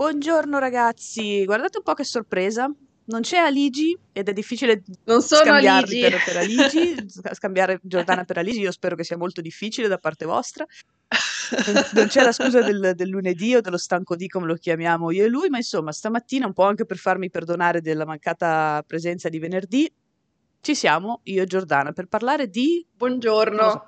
Buongiorno ragazzi, guardate un po' che sorpresa. Non c'è Aligi ed è difficile Non scambiarvi Aligi. per, per Aligi, scambiare Giordana per Aligi, io spero che sia molto difficile da parte vostra. Non, c'è la scusa del, del lunedì o dello stanco di come lo chiamiamo io e lui, ma insomma stamattina, un po' anche per farmi perdonare della mancata presenza di venerdì, ci siamo, io e Giordana, per parlare di... Buongiorno.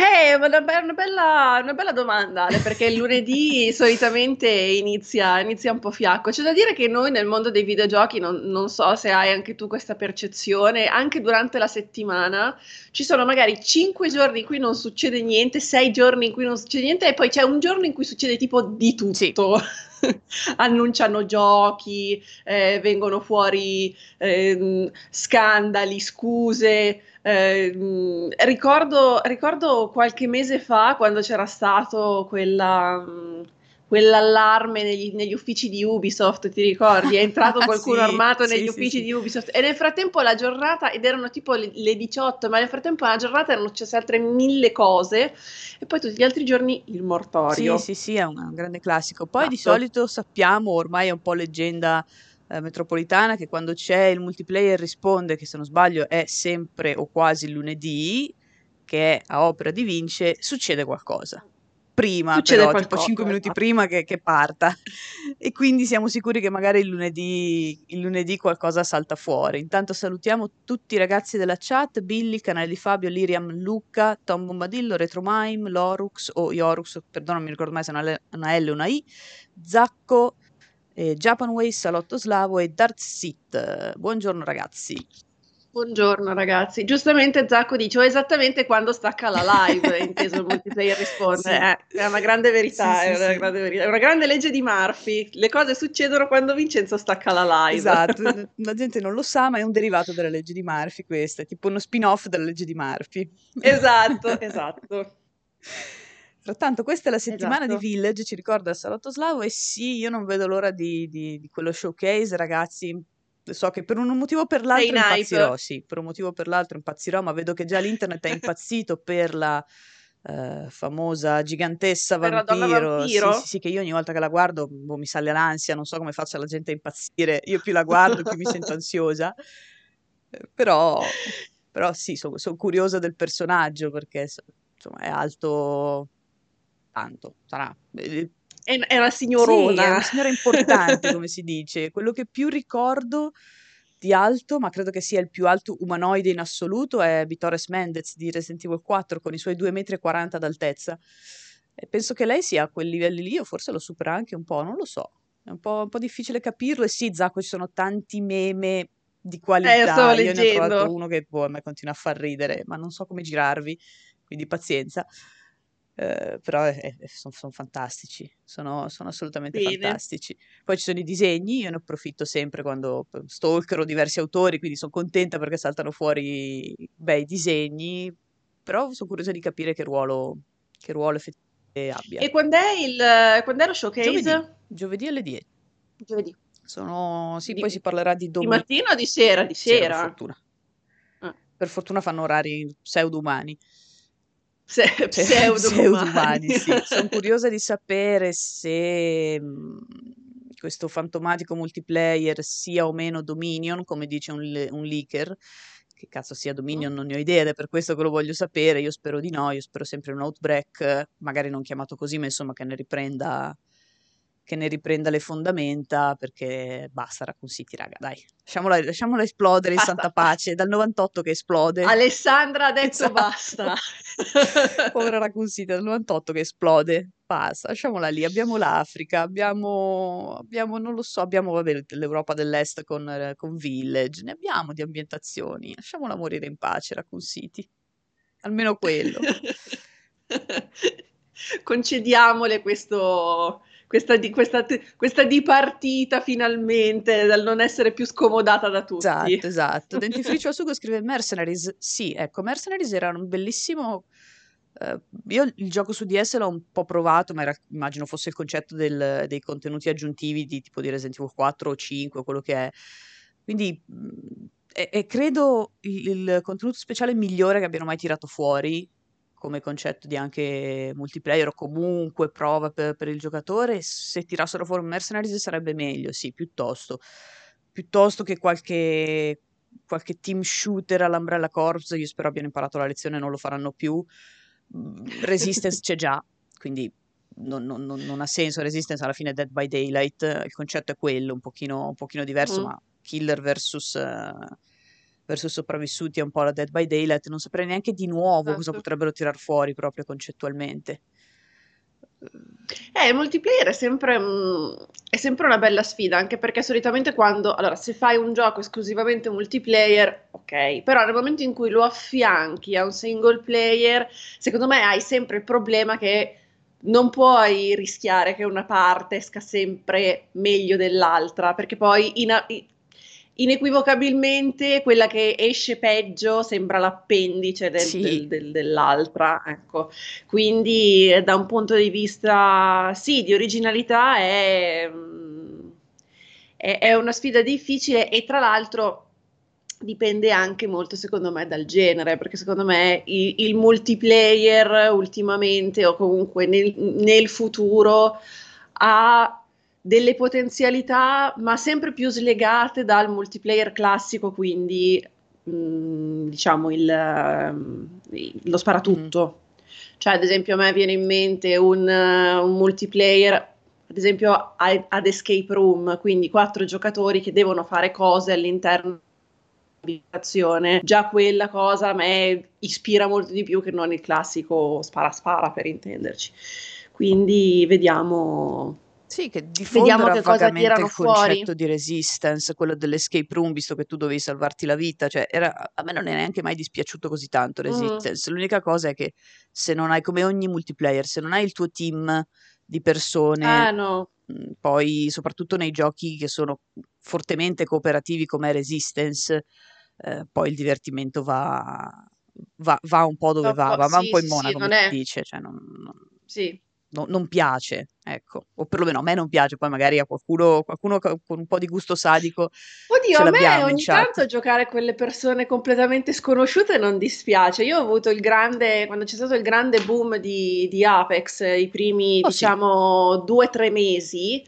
Eh, una, be- una bella, una bella domanda, Ale, perché il lunedì solitamente inizia, inizia un po' fiacco. C'è da dire che noi nel mondo dei videogiochi, non, non so se hai anche tu questa percezione, anche durante la settimana ci sono magari cinque giorni in cui non succede niente, sei giorni in cui non succede niente, e poi c'è un giorno in cui succede tipo di Sì, tutto. Annunciano giochi, eh, vengono fuori ehm, scandali, scuse. Ehm, ricordo, ricordo qualche mese fa quando c'era stato quella, quell'allarme negli, negli uffici di Ubisoft, ti ricordi? È entrato qualcuno sì, armato sì, negli sì, uffici sì. di Ubisoft e nel frattempo la giornata, ed erano tipo le, le 18, ma nel frattempo la giornata erano successe altre mille cose e poi tutti gli altri giorni il Sì, mortorio. sì, sì, è un, un grande classico. Poi di Esatto. solito sappiamo, ormai è un po' leggenda eh, metropolitana, che quando c'è il multiplayer risponde, che se non sbaglio è sempre o quasi lunedì, che è a opera di Vince, succede qualcosa. Prima Succede però, tipo qualcosa, 5 minuti esatto. prima che, che parta. E quindi siamo sicuri che magari il lunedì, il lunedì qualcosa salta fuori. Intanto salutiamo tutti i ragazzi della chat, Billy, il canale di Fabio, Liriam, Luca, Tom Bombadillo, Retromime, Lorux o Yorux, perdono, non mi ricordo mai se è una, una L o una I, Zacco, eh, Japanway, Salotto Slavo e Dartsit. Buongiorno ragazzi. Buongiorno ragazzi, giustamente Zacco dice "Oh, esattamente quando stacca la live, inteso il multiplayer risponde, Sì, Eh, è una grande sì, verità, è sì, una sì. grande verità, è una grande legge di Murphy, le cose succedono quando Vincenzo stacca la live. Esatto, la gente non lo sa, ma è un derivato della legge di Murphy questo, è tipo uno spin-off della legge di Murphy. Esatto, esatto, Frattanto, questa è la settimana di esatto. Village, ci ricorda il Salotto Slavo e sì, io non vedo l'ora di, di- di quello showcase, ragazzi. So che per un motivo o per l'altro hype? impazzirò, sì, per un motivo o per l'altro impazzirò, ma vedo che già l'internet è impazzito per la eh, famosa gigantessa Per donna vampiro. Sì, sì, vampiro? sì, che io ogni volta che la guardo boh, mi sale l'ansia, non so come faccia la gente a impazzire. Io più la guardo, più mi sento ansiosa. Eh, Però, però sì, sono curiosa del personaggio perché so- insomma è alto tanto, sarà. eh, È, una Sì, è signorona. una signora importante, come si dice. Quello che più ricordo di alto, ma credo che sia il più alto umanoide in assoluto, è Vitores Mendez di Resident Evil 4 con i suoi 2,40 m d'altezza. E penso che lei sia a quei livelli lì, o forse lo supera anche un po', non lo so. È un po', un po' difficile capirlo. E sì, Zacco, ci sono tanti meme di Eh, qualità. stavo Io ne ho trovato leggendo. uno che boh, a me continua a far ridere, ma non so come girarvi, quindi pazienza. Eh, però sono fantastici, sono, sono assolutamente Bene. fantastici. Poi ci sono i disegni, io ne approfitto sempre quando stalkero diversi autori, quindi sono contenta perché saltano fuori bei disegni, però sono curiosa di capire che ruolo, che ruolo effettivamente abbia. E quando è il, quando è lo showcase? Giovedì, giovedì alle 10. Giovedì. Sono, sì, Di, poi si parlerà di di domenica mattina o di sera? Di sera, per sera. fortuna. Ah. Per fortuna fanno orari pseudo-umani. Se- Cioè, pseudo-umani. pseudo-umani, sì. Sono curiosa di sapere se mh, questo fantomatico multiplayer sia o meno Dominion, come dice un, le- un leaker. Che cazzo sia Dominion, non ne ho idea, ed è per questo che lo voglio sapere. Io spero di no, io spero sempre un Outbreak, magari non chiamato così, ma insomma che ne riprenda, che ne riprenda le fondamenta, perché basta Raccoon City, raga, dai. Lasciamola, lasciamola esplodere in Basta. santa pace, dal 98 che esplode. Alessandra ha detto Esatto. basta. Povera Raccoon City dal 98 che esplode. Basta, lasciamola lì. Abbiamo l'Africa, abbiamo, abbiamo non lo so, abbiamo vabbè, l'Europa dell'Est con, con Village, ne abbiamo di ambientazioni. Lasciamola morire in pace, Raccoon City. Almeno quello. Concediamole questo, questa, di, questa, questa dipartita finalmente dal non essere più scomodata da tutti. Esatto, esatto. Dentifricio sugo scrive Mercenaries. Sì, ecco, Mercenaries era un bellissimo... eh, io il gioco su DS l'ho un po' provato, ma era- immagino fosse il concetto del- dei contenuti aggiuntivi di tipo di Resident Evil 4 o 5, quello che è. Quindi è, è credo il, il contenuto speciale migliore che abbiano mai tirato fuori come concetto di anche multiplayer o comunque prova per, per il giocatore, se tirassero fuori Mercenaries sarebbe meglio, sì, piuttosto. Piuttosto che qualche, qualche team shooter all'Umbrella Corps, io spero abbiano imparato la lezione e non lo faranno più. Mm, Resistance c'è già, quindi non, non, non, ha senso. Resistance alla fine è Dead by Daylight, il concetto è quello, un pochino, un pochino diverso, mm. ma killer versus... Uh, verso sopravvissuti è un po' la Dead by Daylight, non saprei neanche di nuovo esatto. cosa potrebbero tirar fuori proprio concettualmente. Eh, il multiplayer è sempre, mm, è sempre, una bella sfida, anche perché solitamente quando, allora, se fai un gioco esclusivamente multiplayer, ok, però nel momento in cui lo affianchi a un single player, secondo me hai sempre il problema che non puoi rischiare che una parte esca sempre meglio dell'altra, perché poi in, inequivocabilmente quella che esce peggio sembra l'appendice del, sì. del, del, dell'altra. Ecco. Quindi da un punto di vista sì, di originalità è, è, è una sfida difficile e tra l'altro dipende anche molto secondo me dal genere perché secondo me il, il multiplayer ultimamente o comunque nel, nel futuro ha delle potenzialità, ma sempre più slegate dal multiplayer classico, quindi mh, mm, diciamo il, lo sparatutto. Mm. Cioè, ad esempio, a me viene in mente un, un multiplayer, ad esempio, ad, ad Escape Room, quindi quattro giocatori che devono fare cose all'interno abitazione, già quella cosa a me ispira molto di più che non il classico spara spara per intenderci. Quindi vediamo sì, che diffondere che vagamente il concetto fuori. di resistance, quello dell'escape room, visto che tu dovevi salvarti la vita, cioè era, a me non è neanche mai dispiaciuto così tanto resistance. Mm. L'unica cosa è che se non hai, come ogni multiplayer, se non hai il tuo team di persone, ah, no. Mhmm, poi soprattutto nei giochi che sono fortemente cooperativi come Resistance, eh, poi il divertimento va, va, va un po' dove va, va, va un po' in mona, sì, come si dice. Cioè non, non... Sì, no, non piace, ecco, o perlomeno a me non piace, poi magari a qualcuno, qualcuno con un po' di gusto sadico. Oddio, a me ogni tanto giocare con le persone completamente sconosciute non dispiace. Io ho avuto il grande, quando c'è stato il grande boom di, di Apex, i primi oh, diciamo sì. due o tre mesi.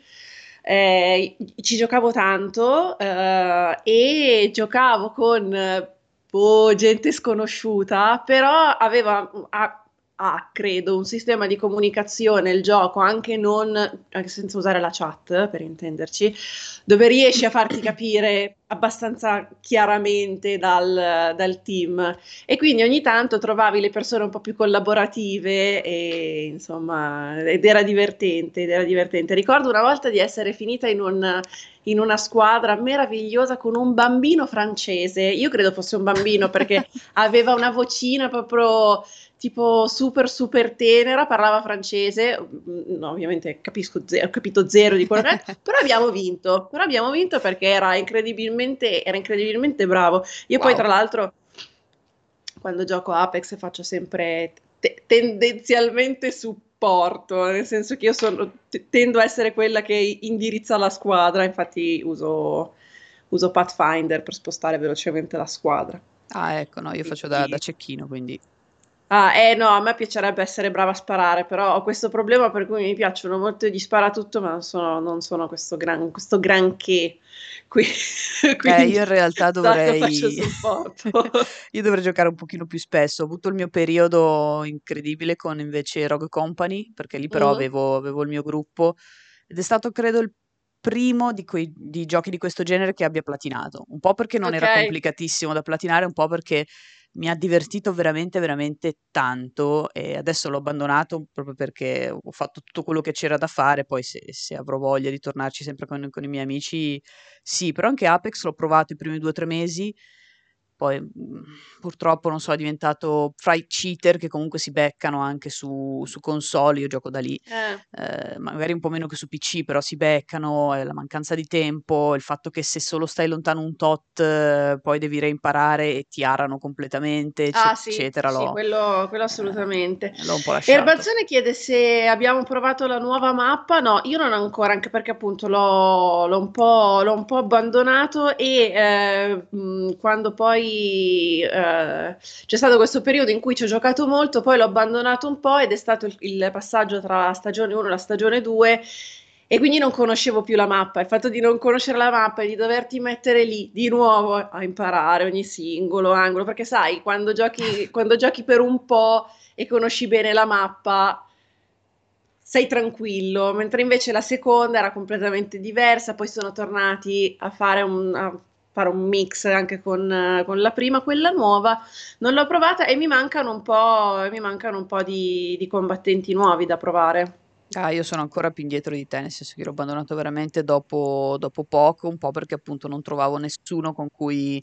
Eh, ci giocavo tanto eh, e giocavo con boh, gente sconosciuta, però aveva, a, ha, credo, un sistema di comunicazione, il gioco, anche non, anche senza usare la chat, per intenderci, dove riesci a farti capire abbastanza chiaramente dal, dal, team. E quindi ogni tanto trovavi le persone un po' più collaborative e insomma ed era divertente, ed era divertente. Ricordo una volta di essere finita in, un, in una squadra meravigliosa con un bambino francese, io credo fosse un bambino perché aveva una vocina proprio tipo super super tenera, parlava francese, no, ovviamente capisco zero, ho capito zero di quello che è, però abbiamo vinto, però abbiamo vinto perché era incredibilmente, era incredibilmente bravo. Io wow. poi tra l'altro quando gioco Apex faccio sempre te- tendenzialmente supporto, nel senso che io sono, t- tendo a essere quella che indirizza la squadra, infatti uso, uso Pathfinder per spostare velocemente la squadra. Ah, ecco, no, io faccio da, da cecchino, quindi Ah, eh no, a me piacerebbe essere brava a sparare, però ho questo problema per cui mi piacciono molto gli sparatutto, ma non sono, non sono questo, gran, questo granché. Qui, eh, io in realtà dovrei... io dovrei giocare un pochino più spesso. Ho avuto il mio periodo incredibile con invece Rogue Company, perché lì però mm. avevo, avevo il mio gruppo ed è stato credo il primo di, quei, di giochi di questo genere che abbia platinato. Un po' perché non okay. era complicatissimo da platinare, un po' perché mi ha divertito veramente, veramente tanto e adesso l'ho abbandonato proprio perché ho fatto tutto quello che c'era da fare, poi se, se avrò voglia di tornarci sempre con, con, i miei amici, sì, però anche Apex l'ho provato i primi due o tre mesi poi mhmm, purtroppo non so, è diventato fra i cheater che comunque si beccano anche su, su console, io gioco da lì, eh. Eh, magari un po' meno che su PC, però si beccano, eh, la mancanza di tempo, il fatto che se solo stai lontano un tot poi devi reimparare e ti arano completamente, ah, sì, eccetera. Sì, quello, quello assolutamente. l'ho un po' lasciato. Erbazione chiede se abbiamo provato la nuova mappa, no, io non ancora, anche perché appunto l'ho, l'ho, un, po', l'ho un po' abbandonato e mh, quando poi poi eh, c'è stato questo periodo in cui ci ho giocato molto, poi l'ho abbandonato un po' ed è stato il, il passaggio tra la stagione 1 e la stagione 2 e quindi non conoscevo più la mappa. Il fatto di non conoscere la mappa e di doverti mettere lì di nuovo a imparare ogni singolo angolo, perché sai, quando giochi, quando giochi per un po' e conosci bene la mappa, sei tranquillo, mentre invece la seconda era completamente diversa, poi sono tornati a fare un, a fare un mix anche con, con, la prima, quella nuova, non l'ho provata e mi mancano un po', mi mancano un po di, di combattenti nuovi da provare. Ah, io sono ancora più indietro di te, nel senso che l'ho abbandonato veramente dopo, dopo poco, un po' perché appunto non trovavo nessuno con cui,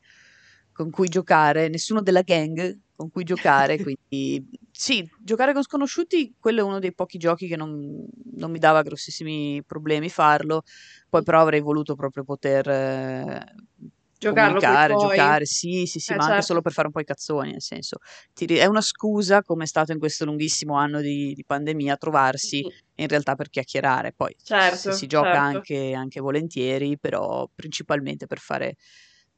con cui giocare, nessuno della gang con cui giocare, quindi sì, giocare con sconosciuti, quello è uno dei pochi giochi che non, non mi dava grossissimi problemi farlo, poi però avrei voluto proprio poter eh, Giocarlo comunicare, giocare, sì, sì, sì, Eh, ma anche certo. solo per fare un po' i cazzoni, nel senso, ti è una scusa, come è stato in questo lunghissimo anno di, di pandemia, trovarsi Sì, in realtà per chiacchierare. Poi si, si certo, gioca certo. anche, anche volentieri, però principalmente per fare,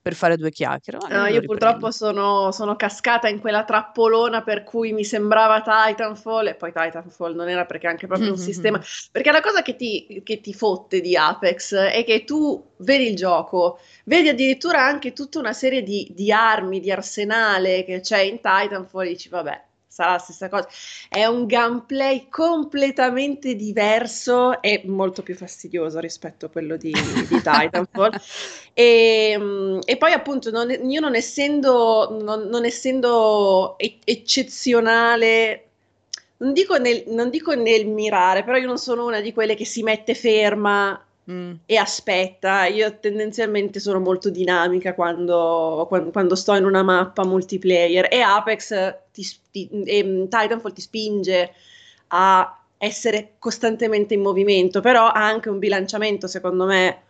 per fare due chiacchiere. No, io riprendo. purtroppo sono, sono cascata in quella trappolona per cui mi sembrava Titanfall e poi Titanfall non era perché anche proprio un sistema. Perché la cosa che ti, che ti fotte di Apex è che tu vedi il gioco, vedi addirittura anche tutta una serie di, di armi, di arsenale che c'è in Titanfall e dici vabbè, sarà la stessa cosa. È un gameplay completamente diverso e molto più fastidioso rispetto a quello di, di Titanfall. E, mm, e poi appunto non- io non essendo, non, non essendo e- eccezionale, non dico, nel, non dico nel mirare, però io non sono una di quelle che si mette ferma Mm. e aspetta. Io tendenzialmente sono molto dinamica quando, quan- quando sto in una mappa multiplayer e Apex ti, ti- e Titanfall ti spinge a essere costantemente in movimento, però ha anche un bilanciamento, secondo me,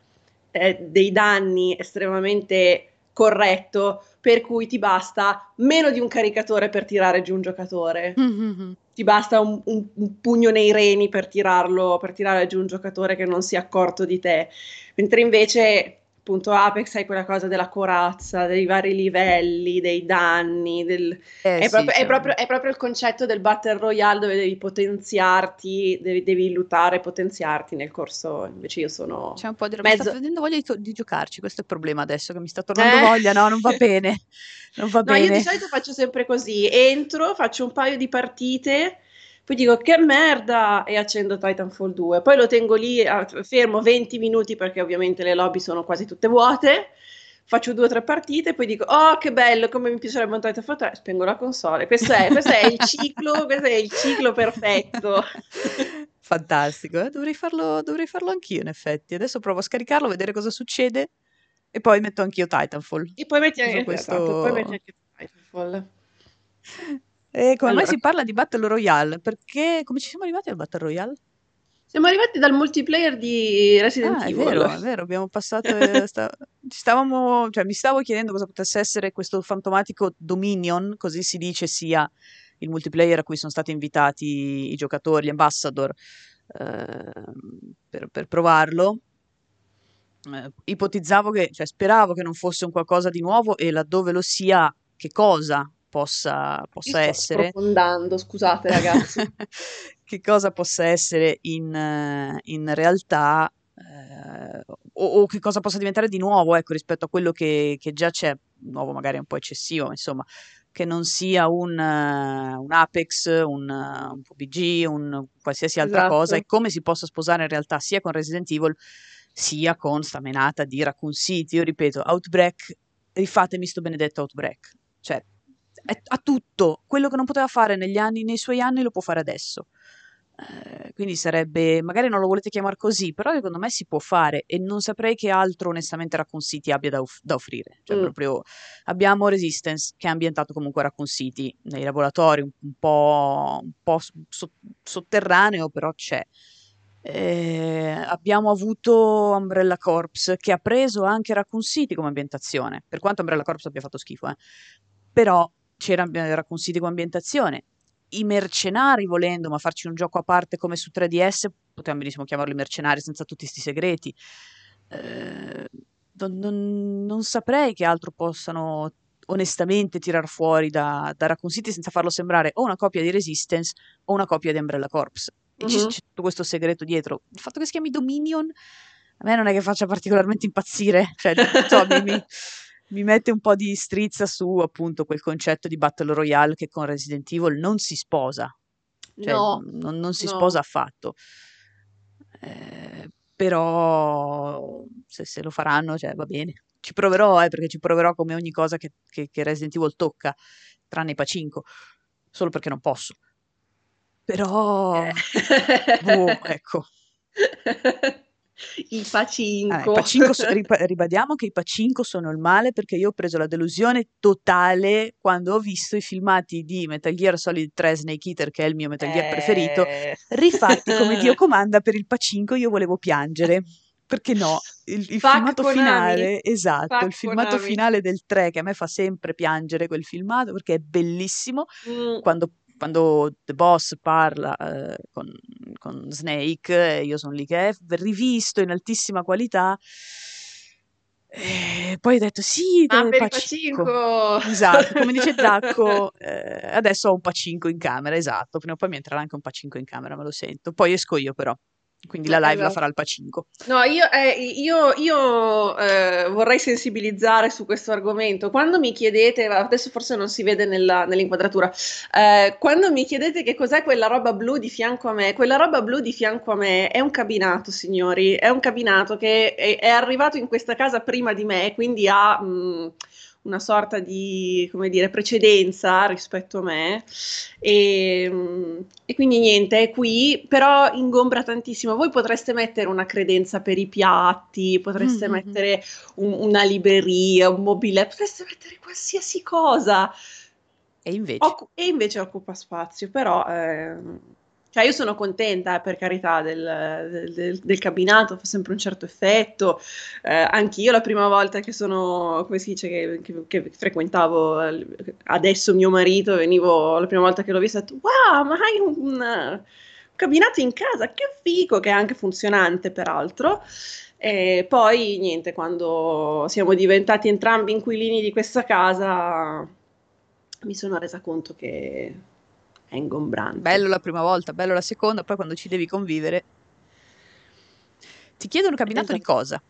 eh, dei danni estremamente corretto, per cui ti basta meno di un caricatore per tirare giù un giocatore. Mhm. Ti basta un, un- un pugno nei reni per tirarlo, per tirare giù un giocatore che non si è accorto di te. Mentre invece, appunto, Apex hai quella cosa della corazza, dei vari livelli, dei danni, del, Eh è sì, proprio, è cioè, proprio- è proprio il concetto del Battle Royale dove devi potenziarti, devi, devi lottare e potenziarti nel corso. Invece io sono c'è un po' di roba. Mi sta mezzo. venendo voglia di, to- di giocarci, questo è il problema adesso, che mi sta tornando Eh? voglia, no, non va bene, non va No, io di bene. solito faccio sempre così: entro, faccio un paio di partite, poi dico che merda e accendo Titanfall 2. Poi lo tengo lì ah, fermo 20 minuti perché ovviamente le lobby sono quasi tutte vuote. Faccio due o tre partite, poi dico: Oh, che bello, come mi piacerebbe un Titanfall 3. Spengo la console. Questo è, questo è il ciclo, questo è il ciclo perfetto. Fantastico, eh, Dovrei farlo, dovrei farlo anch'io in effetti. Adesso provo a scaricarlo, vedere cosa succede e poi metto anch'io Titanfall. E poi metti anche, esatto, poi metti questo... anche Titanfall. E come mai Allora, si parla di Battle Royale? Perché come ci siamo arrivati al Battle Royale? siamo arrivati dal multiplayer di Resident Ah, è vero, è Evil. vero, abbiamo passato, eh, sta- stavamo, cioè mi stavo chiedendo cosa potesse essere questo fantomatico Dominion, così si dice sia il multiplayer a cui sono stati invitati i giocatori, gli ambassador, ehm, per, per provarlo. Eh, ipotizzavo che, cioè speravo che non fosse un qualcosa di nuovo e laddove lo sia, che cosa possa, possa sto essere. sprofondando, scusate ragazzi. che cosa possa essere in, in realtà eh, o, o che cosa possa diventare di nuovo ecco, rispetto a quello che, che già c'è, nuovo magari un po' eccessivo, ma insomma, che non sia un, un Apex, un, eh, un PUBG, un qualsiasi altra cosa e Esatto. come si possa sposare in realtà sia con Resident Evil sia con sta menata di Raccoon City. Io ripeto, Outbreak, rifatemi sto benedetto Outbreak. Cioè, ha tutto. Quello che non poteva fare negli anni, nei suoi anni lo può fare adesso. Eh, quindi sarebbe, magari non lo volete chiamare così, però secondo me si può fare e non saprei che altro onestamente Raccoon City abbia da, off- da offrire. Cioè Mm. proprio abbiamo Resistance che è ambientato comunque a Raccoon City, nei laboratori un, un po', un po' so- sotterraneo, però c'è. Eh, abbiamo avuto Umbrella Corps che ha preso anche Raccoon City come ambientazione, per quanto Umbrella Corps abbia fatto schifo, eh. Però c'era eh, Raccoon City ambientazione. I mercenari, volendo, ma farci un gioco a parte come su 3DS, potevamo benissimo chiamarlo i mercenari senza tutti questi segreti. Eh, non, non- non saprei che altro possano onestamente tirar fuori da, da Raccoon City senza farlo sembrare o una copia di Resistance o una copia di Umbrella Corps. E mm-hmm. c'è, c'è tutto questo segreto dietro. Il fatto che si chiami Dominion a me non è che faccia particolarmente impazzire, cioè, so, mi, mi, mi, mette un po' di strizza su appunto quel concetto di Battle Royale che con Resident Evil non si sposa, cioè, no, non, non, si no. sposa affatto. Eh, però se, se, lo faranno, cioè, va bene. Ci proverò, eh, perché ci proverò come ogni cosa che, che, che Resident Evil tocca, tranne i pacinco, solo perché non posso. Però, eh. boh, ecco. Il pacinco. Ah, pacinco so- ribadiamo che i pacinco sono il male perché io ho preso la delusione totale quando ho visto i filmati di Metal Gear Solid 3 Snake Eater, che è il mio Metal Gear eh... preferito, rifatti come Dio comanda per il pacinco. Io volevo piangere. Perché no? Il, il filmato Konami. finale, esatto, Fuck il filmato Konami. finale del 3 che a me fa sempre piangere quel filmato perché è bellissimo. Mm. Quando quando The Boss parla eh, con, con, Snake, io sono lì che è rivisto in altissima qualità. E poi ho detto sì, ah, per pacinco. pacinco. Esatto, come dice Zacco, eh, adesso ho un pacinco in camera, esatto, prima o poi mi entrerà anche un pacinco in camera, me lo sento. Poi esco io però. Quindi la live esatto. la farà il Pacinco. No, io, eh, io, io eh, vorrei sensibilizzare su questo argomento. Quando mi chiedete, adesso forse non si vede nella, nell'inquadratura, eh, quando mi chiedete che cos'è quella roba blu di fianco a me, quella roba blu di fianco a me è un cabinato, signori, è un cabinato che è, è arrivato in questa casa prima di me, quindi ha... Mh, una sorta di, come dire, precedenza rispetto a me e, e, quindi niente, è qui, però ingombra tantissimo. Voi potreste mettere una credenza per i piatti, potreste mm-hmm. mettere un, una libreria, un mobile, potreste mettere qualsiasi cosa. E invece? Occu- e invece occupa spazio, però... Eh, cioè io sono contenta, eh, per carità, del, del, del, cabinato, fa sempre un certo effetto. Eh, anch'io la prima volta che sono, come si dice, che, che, che, frequentavo adesso mio marito, venivo, la prima volta che l'ho visto, ho detto, wow, ma hai un, un cabinato in casa, che figo, che è anche funzionante peraltro. E poi, niente, quando siamo diventati entrambi inquilini di questa casa, mi sono resa conto che è ingombrante. Bello la prima volta, bello la seconda, poi quando ci devi convivere. Ti chiedono un cabinato esatto. di cosa?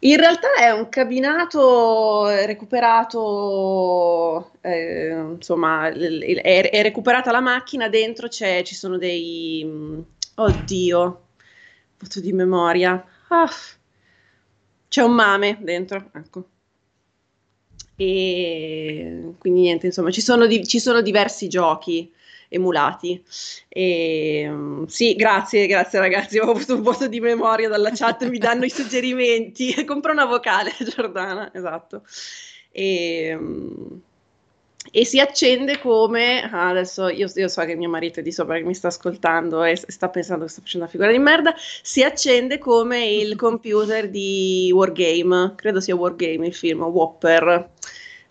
In realtà è un cabinato recuperato, eh, insomma, è, è, recuperata la macchina, dentro ci sono dei... Mm, oddio, foto di memoria. Ah, c'è un mame dentro, ecco. E quindi niente, insomma, ci sono, di, ci sono diversi giochi emulati. E, sì, grazie, grazie ragazzi, ho avuto un vuoto di memoria dalla chat, mi danno i suggerimenti. Compra una vocale, Giordana, esatto. E, e si accende come ah, adesso io, io, so che mio marito è di sopra che mi sta ascoltando e sta pensando che sto facendo una figura di merda si accende come il computer di Wargame credo sia Wargame il film Whopper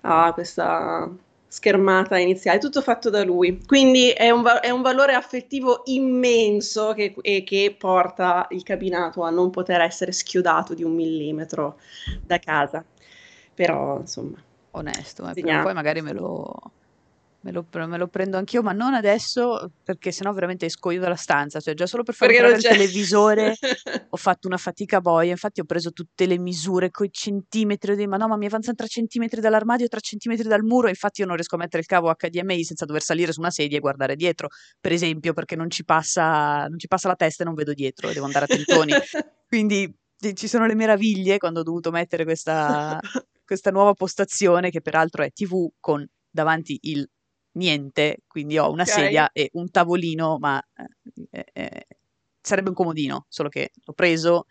ha ah, questa schermata iniziale, tutto fatto da lui. Quindi è un, va- è un valore affettivo immenso che, e che porta il cabinato a non poter essere schiodato di un millimetro da casa. Però, insomma. Onesto, eh, poi magari me lo, Me lo, me lo, prendo anch'io, ma non adesso perché sennò veramente esco io dalla stanza. Cioè, già solo per fare il televisore ho fatto una fatica boia. Infatti, ho preso tutte le misure con i centimetri. Di, ma no, ma mi avanzano 3 centimetri dall'armadio, 3 centimetri dal muro. Infatti, io non riesco a mettere il cavo HDMI senza dover salire su una sedia e guardare dietro, per esempio, perché non ci passa, non ci passa la testa e non vedo dietro, devo andare a tentoni. Quindi ci sono le meraviglie quando ho dovuto mettere questa, questa nuova postazione, che peraltro è TV con davanti il niente, quindi ho una okay. sedia e un tavolino, ma eh, eh, sarebbe un comodino, solo che l'ho preso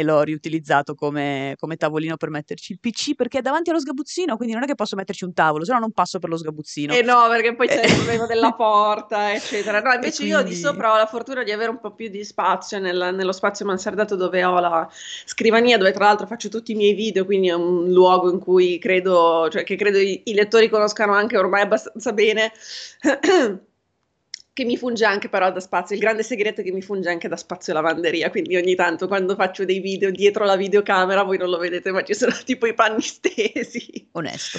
e l'ho riutilizzato come, come, tavolino per metterci il PC perché è davanti allo sgabuzzino, quindi non è che posso metterci un tavolo, se no non passo per lo sgabuzzino. Eh no, perché poi c'è il problema della porta, eccetera. No, invece quindi... io di sopra ho la fortuna di avere un po' più di spazio nel, nello spazio mansardato dove ho la scrivania, dove tra l'altro faccio tutti i miei video, quindi è un luogo in cui credo, cioè che credo i, i lettori conoscano anche ormai abbastanza bene. che mi funge anche però da spazio, il grande segreto è che mi funge anche da spazio lavanderia, quindi ogni tanto quando faccio dei video dietro la videocamera, voi non lo vedete, ma ci sono tipo i panni stesi. Onesto.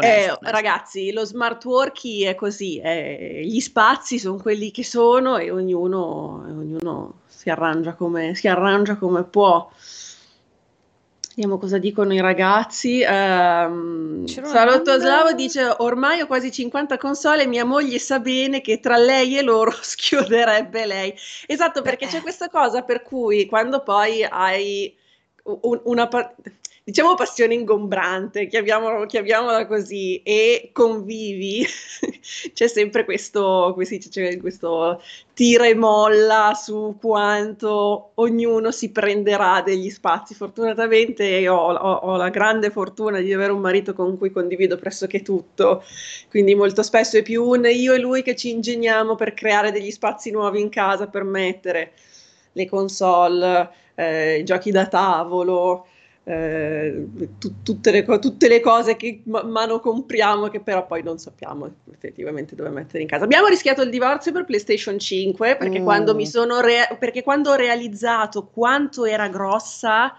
Eh, ragazzi, lo smart working è così, eh, gli spazi sono quelli che sono e ognuno, ognuno si, arrangia come, si arrangia come può. Vediamo cosa dicono i ragazzi. Um, Salotto Slavo dice: Ormai ho quasi 50 console mia moglie sa bene che tra lei e loro schioderebbe lei. Esatto, perché Beh. c'è questa cosa per cui quando poi hai un, una diciamo passione ingombrante, chiamiamolo, chiamiamola così, e convivi, c'è sempre questo, questo tira e molla su quanto ognuno si prenderà degli spazi. Fortunatamente io ho, ho, ho, la grande fortuna di avere un marito con cui condivido pressoché tutto, quindi molto spesso è più un io e lui che ci ingegniamo per creare degli spazi nuovi in casa, per mettere le console, eh, i giochi da tavolo eh, tu, tutte, le, tutte, le, cose che man mano compriamo che però poi non sappiamo effettivamente dove mettere in casa. Abbiamo rischiato il divorzio per PlayStation 5 perché, mm. quando, mi sono re- perché quando ho realizzato quanto era grossa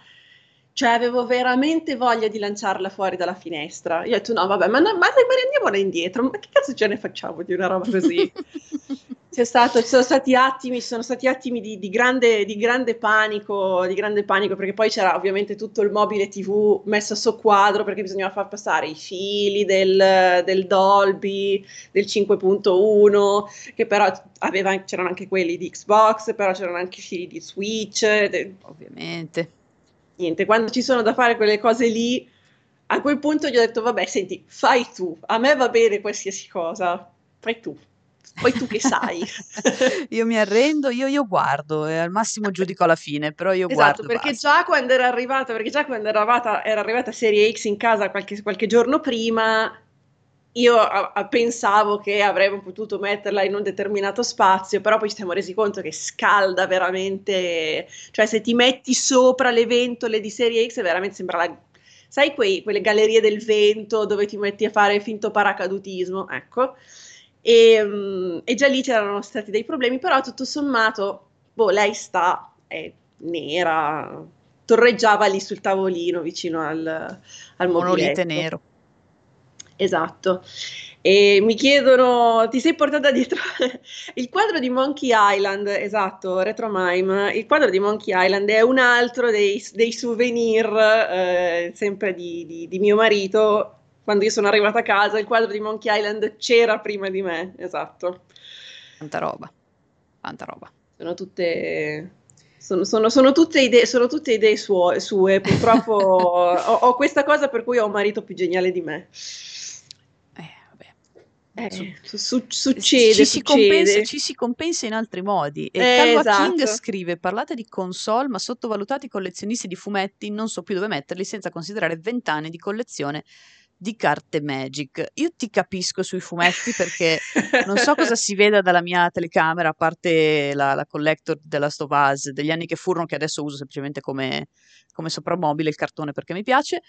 cioè avevo veramente voglia di lanciarla fuori dalla finestra. Io ho detto no, vabbè, ma, no, ma, ma andiamola indietro, ma che cazzo ce ne facciamo di una roba così? c'è stato, ci sono stati attimi, sono stati attimi di, di, grande, di, grande panico, di grande panico, perché poi c'era ovviamente tutto il mobile TV messo a soqquadro perché bisognava far passare i fili del, del Dolby, del 5.1, che però aveva, c'erano anche quelli di Xbox, però c'erano anche i fili di Switch. De, ovviamente. Niente, quando ci sono da fare quelle cose lì, a quel punto gli ho detto, vabbè, senti, fai tu, a me va bene qualsiasi cosa, fai tu poi tu che sai. io mi arrendo, io, io, guardo e al massimo giudico alla fine, però io esatto, guardo. Perché già quando era arrivata, perché già quando era arrivata, era arrivata Serie X in casa qualche, qualche giorno prima, io a, a pensavo che avremmo potuto metterla in un determinato spazio, però poi ci siamo resi conto che scalda veramente, cioè se ti metti sopra le ventole di Serie X veramente sembra la sai quei, quelle gallerie del vento dove ti metti a fare finto paracadutismo? Ecco. E, um, e, già lì c'erano stati dei problemi, però tutto sommato, boh, lei sta, è nera, torreggiava lì sul tavolino vicino al, al monolite nero. Esatto. E mi chiedono, ti sei portata dietro il quadro di Monkey Island, esatto, Retromime, il quadro di Monkey Island è un altro dei, dei souvenir, eh, sempre di, di, di mio marito, quando io sono arrivata a casa, il quadro di Monkey Island c'era prima di me, esatto. Tanta roba, tanta roba. Sono tutte... Sono, sono, sono, tutte idee, sono tutte idee sue, sue. purtroppo ho, ho, questa cosa per cui ho un marito più geniale di me. Eh, eh su, succede, ci si, compensa, ci si, compensa, in altri modi. E eh, Calva esatto. King scrive: Parlate di console, ma sottovalutati i collezionisti di fumetti, non so più dove metterli senza considerare vent'anni di collezione di carte Magic. Io ti capisco sui fumetti perché non so cosa si veda dalla mia telecamera, a parte la, la collector della Us degli anni che furono, che adesso uso semplicemente come, come soprammobile il cartone perché mi piace.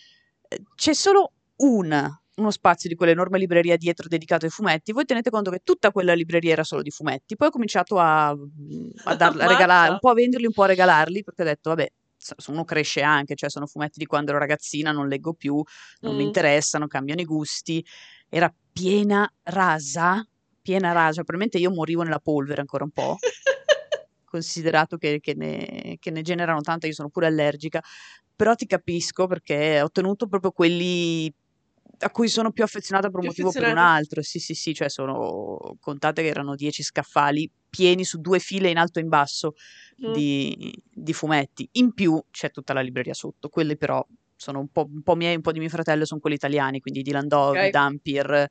Eh, c'è solo una, uno spazio di quell'enorme libreria dietro dedicato ai fumetti. Voi tenete conto che tutta quella libreria era solo di fumetti. Poi ho cominciato a, a, dar, a regalare, un po' a venderli, un po' a regalarli perché ho detto, vabbè, uno cresce anche, cioè sono fumetti di quando ero ragazzina, non leggo più, non mm. mi interessano, cambiano i gusti. Era piena rasa, piena rasa, probabilmente io morivo nella polvere ancora un po'. considerato che, che, ne, che ne generano tanta, io sono pure allergica, però ti capisco perché ho tenuto proprio quelli a cui sono più affezionata per un motivo o per un altro. Sì, sì, sì, cioè sono contate che erano dieci scaffali pieni su due file in alto e in basso mm. di, di, fumetti. In più c'è tutta la libreria sotto, quelli però sono un po', un po' miei, un po' di mio fratello, sono quelli italiani, quindi di Landov, okay. Dampier.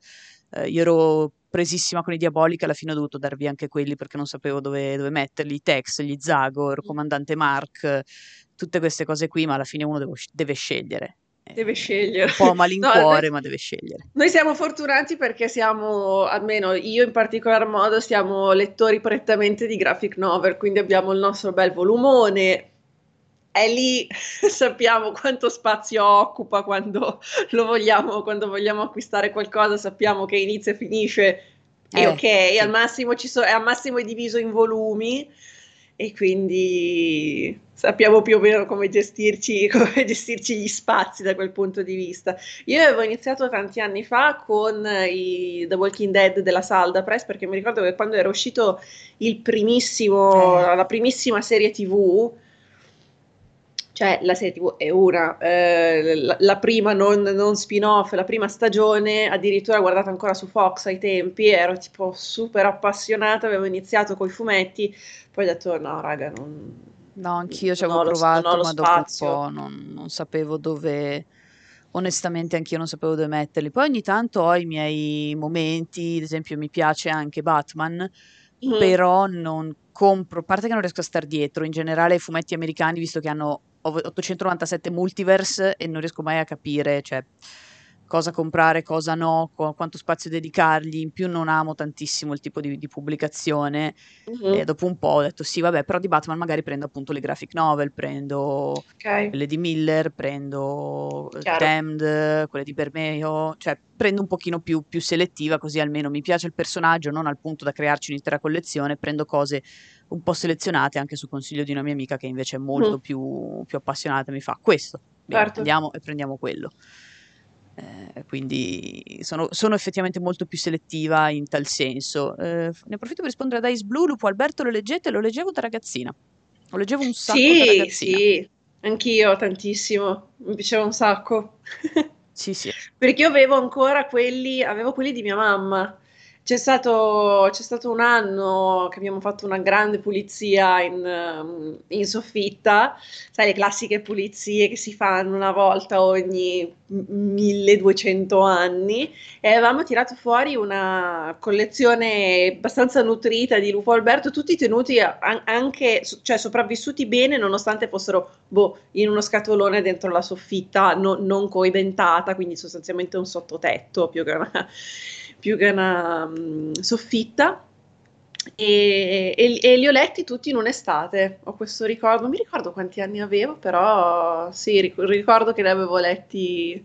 Eh, io ero presissima con i Diabolica, alla fine ho dovuto darvi anche quelli perché non sapevo dove, dove metterli, i Tex, gli Zagor, mm. Comandante Mark, tutte queste cose qui, ma alla fine uno devo, deve scegliere Deve scegliere. Un po' malincuore, no, ma deve scegliere. Noi siamo fortunati perché siamo, almeno io in particolar modo, siamo lettori prettamente di graphic novel, quindi abbiamo il nostro bel volumone. È lì sappiamo quanto spazio occupa quando lo vogliamo, quando vogliamo acquistare qualcosa, sappiamo che inizia e finisce. E eh, ok, sì. al massimo, ci so, al massimo è diviso in volumi e quindi sappiamo più o meno come gestirci, come gestirci gli spazi da quel punto di vista. Io avevo iniziato tanti anni fa con i The Walking Dead della Salda Press perché mi ricordo che quando era uscito il primissimo, eh. la primissima serie TV, cioè la serie TV è una, eh, la, la, prima non, non, spin-off, la prima stagione, addirittura guardata ancora su Fox ai tempi, ero tipo super appassionata, avevo iniziato con i fumetti, poi ho detto no raga, non... No, anch'io ci avevo provato, ma dopo un po' non, non sapevo dove onestamente anch'io non sapevo dove metterli. Poi ogni tanto ho i miei momenti, ad esempio mi piace anche Batman, mm. però non compro, a parte che non riesco a stare dietro, in generale i fumetti americani, visto che hanno 897 multiverse e non riesco mai a capire, cioè cosa comprare, cosa no, qu- quanto spazio dedicargli. In più non amo tantissimo il tipo di, di pubblicazione. Uh-huh. E dopo un po' ho detto sì, vabbè, però di Batman magari prendo appunto le graphic novel, prendo okay. quelle di Miller, prendo Chiaro. Damned, quelle di Bermeo, cioè prendo un pochino più, più selettiva così almeno mi piace il personaggio, non al punto da crearci un'intera collezione, prendo cose un po' selezionate anche su consiglio di una mia amica che invece è molto mm. più, più, appassionata, mi fa questo, Bene, certo. andiamo e prendiamo quello. Eh, quindi sono, sono, effettivamente molto più selettiva in tal senso. Eh, ne approfitto per rispondere ad Ice Blue, Lupo Alberto lo leggete? Lo leggevo da ragazzina. Lo leggevo un sacco sì, da ragazzina. Sì, anch'io tantissimo, mi piaceva un sacco. sì, sì. Perché io avevo ancora quelli, avevo quelli di mia mamma c'è stato, c'è stato, un anno che abbiamo fatto una grande pulizia in, um, in, soffitta, sai, le classiche pulizie che si fanno una volta ogni 1200 anni, e avevamo tirato fuori una collezione abbastanza nutrita di Lupo Alberto, tutti tenuti anche, cioè sopravvissuti bene, nonostante fossero boh, in uno scatolone dentro la soffitta, no, non coibentata, quindi sostanzialmente un sottotetto più che una più che una um, soffitta. E, e, e, li ho letti tutti in un'estate. Ho questo ricordo, non mi ricordo quanti anni avevo, però sì, ric- ricordo che ne avevo letti,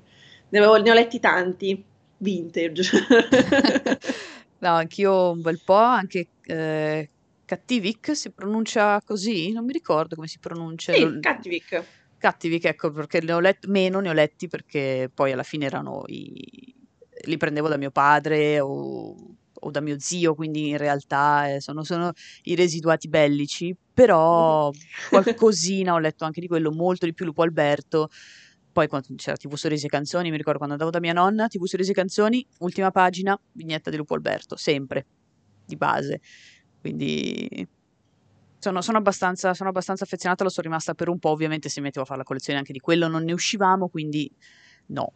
ne, avevo, ne ho letti tanti, vintage. no, anch'io un bel po', anche eh, Cattivic si pronuncia così? Non mi ricordo come si pronuncia. Sì, Cattivic. Cattivic, ecco, perché ne ho letti meno, ne ho letti perché poi alla fine erano i, li prendevo da mio padre o, o da mio zio, quindi in realtà eh, sono, sono, i residuati bellici, però qualcosina ho letto anche di quello, molto di più Lupo Alberto. Poi quando c'era TV Sorrisi e Canzoni, mi ricordo quando andavo da mia nonna, TV Sorrisi e Canzoni, ultima pagina, vignetta di Lupo Alberto, sempre, di base. Quindi sono, sono, abbastanza, sono abbastanza affezionata, lo sono rimasta per un po', ovviamente se mettevo a fare la collezione anche di quello non ne uscivamo, quindi no,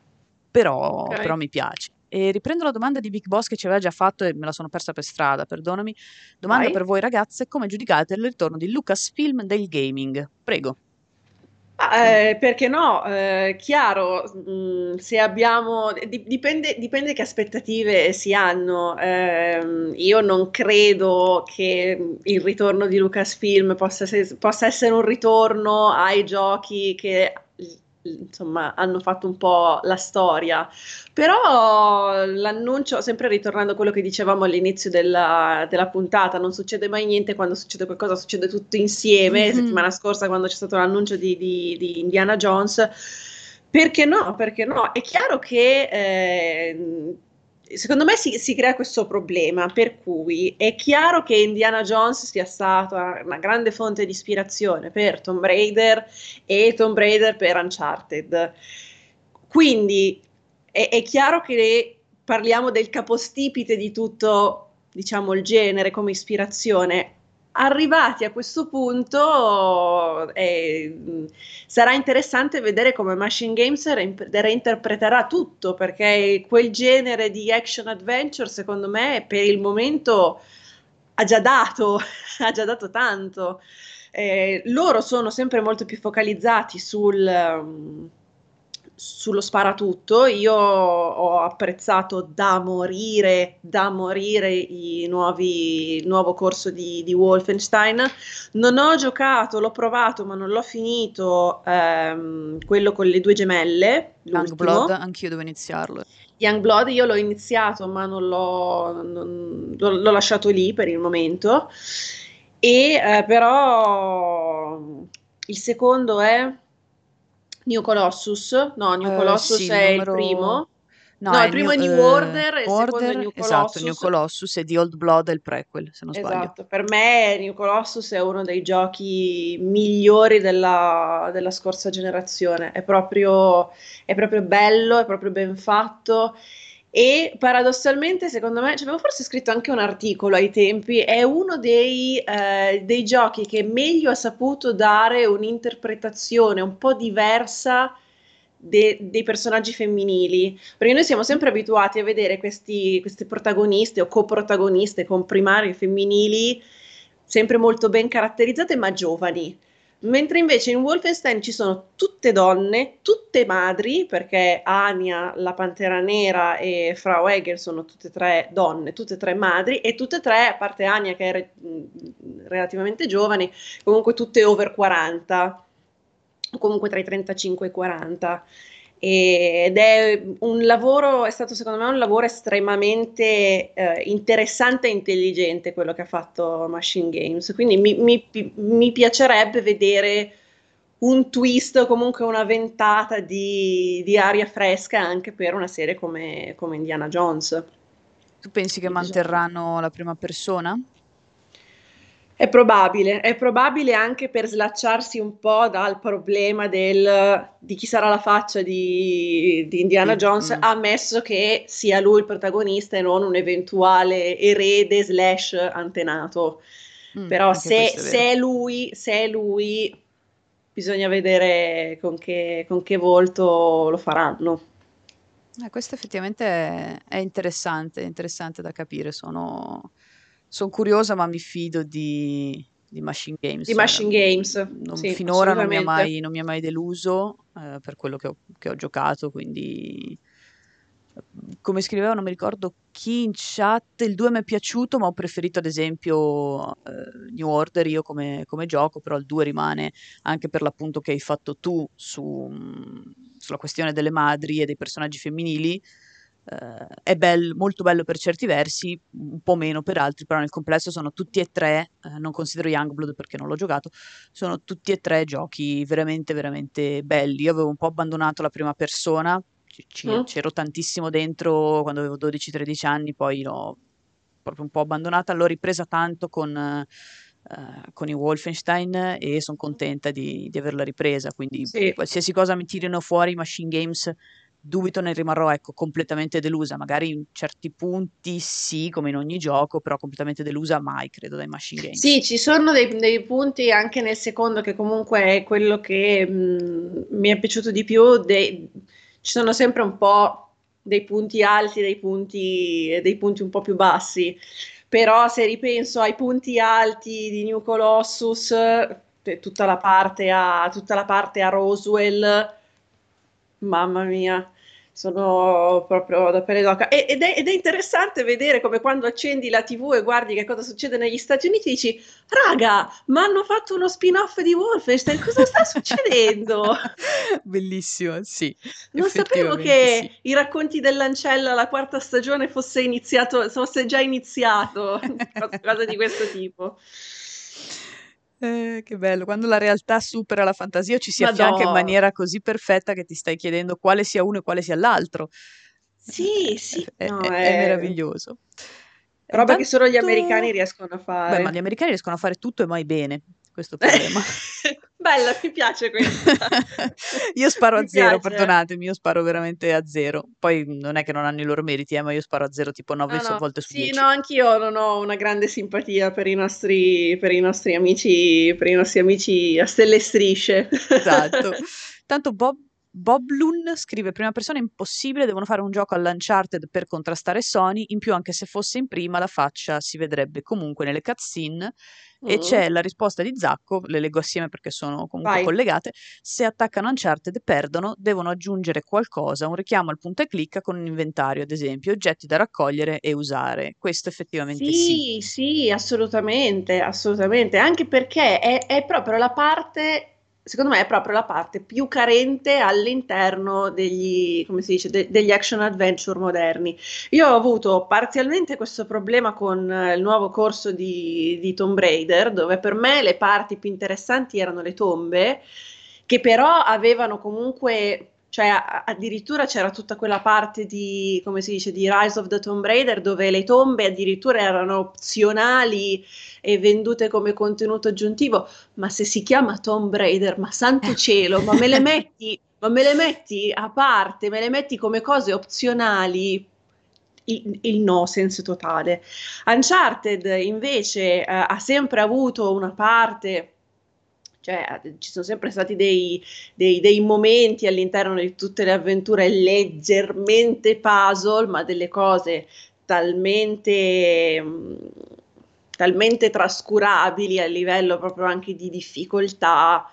però, okay. però mi piace. E riprendo la domanda di Big Boss che ci aveva già fatto e me la sono persa per strada, perdonami. Domanda Vai. per voi ragazze, come giudicate il ritorno di Lucasfilm del gaming? Prego. Eh, perché no? Eh, chiaro, mh, mm, se abbiamo, di, dipende, dipende, che aspettative si hanno. Eh, io non credo che il ritorno di Lucasfilm possa, possa essere un ritorno ai giochi che insomma hanno fatto un po' la storia però l'annuncio sempre ritornando a quello che dicevamo all'inizio della, della puntata non succede mai niente quando succede qualcosa succede tutto insieme mm-hmm. settimana scorsa quando c'è stato l'annuncio di, di, di Indiana Jones perché no? Perché no? È chiaro che eh, secondo me si, si, crea questo problema, per cui è chiaro che Indiana Jones sia stata una grande fonte di ispirazione per Tomb Raider e Tomb Raider per Uncharted. Quindi è, è chiaro che parliamo del capostipite di tutto, diciamo, il genere come ispirazione arrivati a questo punto eh, sarà interessante vedere come Machine Games reinterpreterà tutto perché quel genere di action adventure secondo me per il momento ha già dato, ha già dato tanto. Eh, loro sono sempre molto più focalizzati sul, um, sullo sparatutto. Io ho apprezzato da morire, da morire i nuovi, il nuovo corso di, di Wolfenstein. Non ho giocato, l'ho provato, ma non l'ho finito. Ehm, quello con le due gemelle. Youngblood, anch'io devo iniziarlo. Youngblood io l'ho iniziato, ma non l'ho, non, l'ho lasciato lì per il momento. E eh, però il secondo è New Colossus. No, New Eh, Colossus sì, è numero- il primo. No, No, il primo è New eh, Order e è Order, New esatto, Colossus. New Colossus e The Old Blood è il prequel, se non sbaglio. Esatto, per me New Colossus è uno dei giochi migliori della, della scorsa generazione. È proprio, è proprio bello, è proprio ben fatto. E paradossalmente, secondo me, ci avevo forse scritto anche un articolo ai tempi, è uno dei, eh, dei giochi che meglio ha saputo dare un'interpretazione un po' diversa de- dei personaggi femminili. Perché noi siamo sempre abituati a vedere questi, queste protagoniste o coprotagoniste con primarie femminili sempre molto ben caratterizzate ma giovani. Mentre invece in Wolfenstein ci sono tutte donne, tutte madri, perché Anya, la Pantera Nera e Frau Egger sono tutte e tre donne, tutte e tre madri, e tutte e tre, a parte Anya che è re- relativamente giovane, comunque tutte over 40, o comunque tra i 35 e i 40. Ed è un lavoro, è stato secondo me un lavoro estremamente eh, interessante e intelligente quello che ha fatto Machine Games. Quindi mi, mi- mi piacerebbe vedere un twist o comunque una ventata di, di aria fresca anche per una serie come, come Indiana Jones. Tu pensi che Sì, manterranno la prima persona? È probabile, è probabile anche per slacciarsi un po' dal problema del, di chi sarà la faccia di, di Indiana Sì, Jones, mm. ammesso che sia lui il protagonista e non un eventuale erede slash antenato. Mm, Però se, è se è lui, se è lui, bisogna vedere con che, con che volto lo faranno. Eh, questo effettivamente è, interessante, interessante da capire. Sono, son curiosa, ma mi fido di, di Machine Games. Di Machine Eh, Games, non- sì, finora non mi ha mai, mai deluso eh, per quello che ho, che ho giocato, quindi come scriveva, non mi ricordo chi in chat, il 2 mi è piaciuto, ma ho preferito ad esempio eh, New Order io come, come gioco, però il 2 rimane anche per l'appunto che hai fatto tu su, sulla questione delle madri e dei personaggi femminili. Eh, è bel- molto bello per certi versi, un po' meno per altri, però nel complesso sono tutti e tre, eh, non considero Youngblood perché non l'ho giocato, sono tutti e tre giochi veramente, veramente belli. Io avevo un po' abbandonato la prima persona, ci- Mm? c'ero tantissimo dentro quando avevo 12-13 anni, poi l'ho proprio un po' abbandonata, l'ho ripresa tanto con, eh, con i Wolfenstein e sono contenta di, di averla ripresa, quindi Sì. qualsiasi cosa mi tirino fuori i Machine Games, dubito ne rimarrò ecco, completamente delusa, magari in certi punti sì, come in ogni gioco, però completamente delusa mai, credo, dai Machine Games. Sì, ci sono dei, dei punti anche nel secondo che comunque è quello che mh, mi è piaciuto di più. dei- ci sono sempre un po' dei punti alti, dei punti, dei punti un po' più bassi. Però se ripenso ai punti alti di New Colossus, eh, tutta la parte a, tutta la parte a Roswell, mamma mia, sono proprio da pelle d'oca. E- Ed è, ed è interessante vedere come quando accendi la TV e guardi che cosa succede negli Stati Uniti, dici, raga, ma hanno fatto uno spin-off di Wolfenstein, cosa sta succedendo? Bellissimo, sì, Non sapevo che sì. i racconti dell'ancella, la quarta stagione, fosse iniziato, fosse già iniziato, qualcosa di questo tipo. Eh, che bello, quando la realtà supera la fantasia ci si affianca in maniera così perfetta che ti stai chiedendo quale sia uno e quale sia l'altro. Sì, Eh, sì, è, no, è- è è meraviglioso. Roba che solo gli americani riescono a Beh, fare. ma gli americani riescono a fare tutto e mai bene, questo problema. Bella, mi piace questa. io sparo a Mi zero, piace. perdonatemi, io sparo veramente a zero. Poi non è che non hanno i loro meriti, eh, ma io sparo a zero tipo 9 No, no, volte su Sì, 10. no, anch'io non ho una grande simpatia per i nostri, per i nostri amici, per i nostri amici a stelle e strisce. Esatto. Tanto Bob, Bob Loon scrive: Prima persona impossibile, devono fare un gioco all'Uncharted per contrastare Sony. In più, anche se fosse in prima, la faccia si vedrebbe comunque nelle cutscene. E Mm. c'è la risposta di Zacco, le leggo assieme perché sono comunque Vai. collegate. Se attaccano Uncharted e perdono, devono aggiungere qualcosa, un richiamo al punta e clicca con un inventario, ad esempio, oggetti da raccogliere e usare. Questo effettivamente sì. Sì, sì, assolutamente, assolutamente, anche perché è, è proprio la parte secondo me è proprio la parte più carente all'interno degli, dice, de- degli action adventure moderni. Io ho avuto parzialmente questo problema con eh, il nuovo corso di, di Tomb Raider, dove per me le parti più interessanti erano le tombe, che però avevano comunque cioè addirittura c'era tutta quella parte di, come si dice, di Rise of the Tomb Raider dove le tombe addirittura erano opzionali e vendute come contenuto aggiuntivo, ma se si chiama Tomb Raider, ma santo cielo, ma me le metti, ma me le metti a parte, me le metti come cose opzionali, il, il no senso totale. Uncharted invece eh, ha sempre avuto una parte cioè ci sono sempre stati dei, dei, dei, momenti all'interno di tutte le avventure leggermente puzzle, ma delle cose talmente, talmente trascurabili a livello proprio anche di difficoltà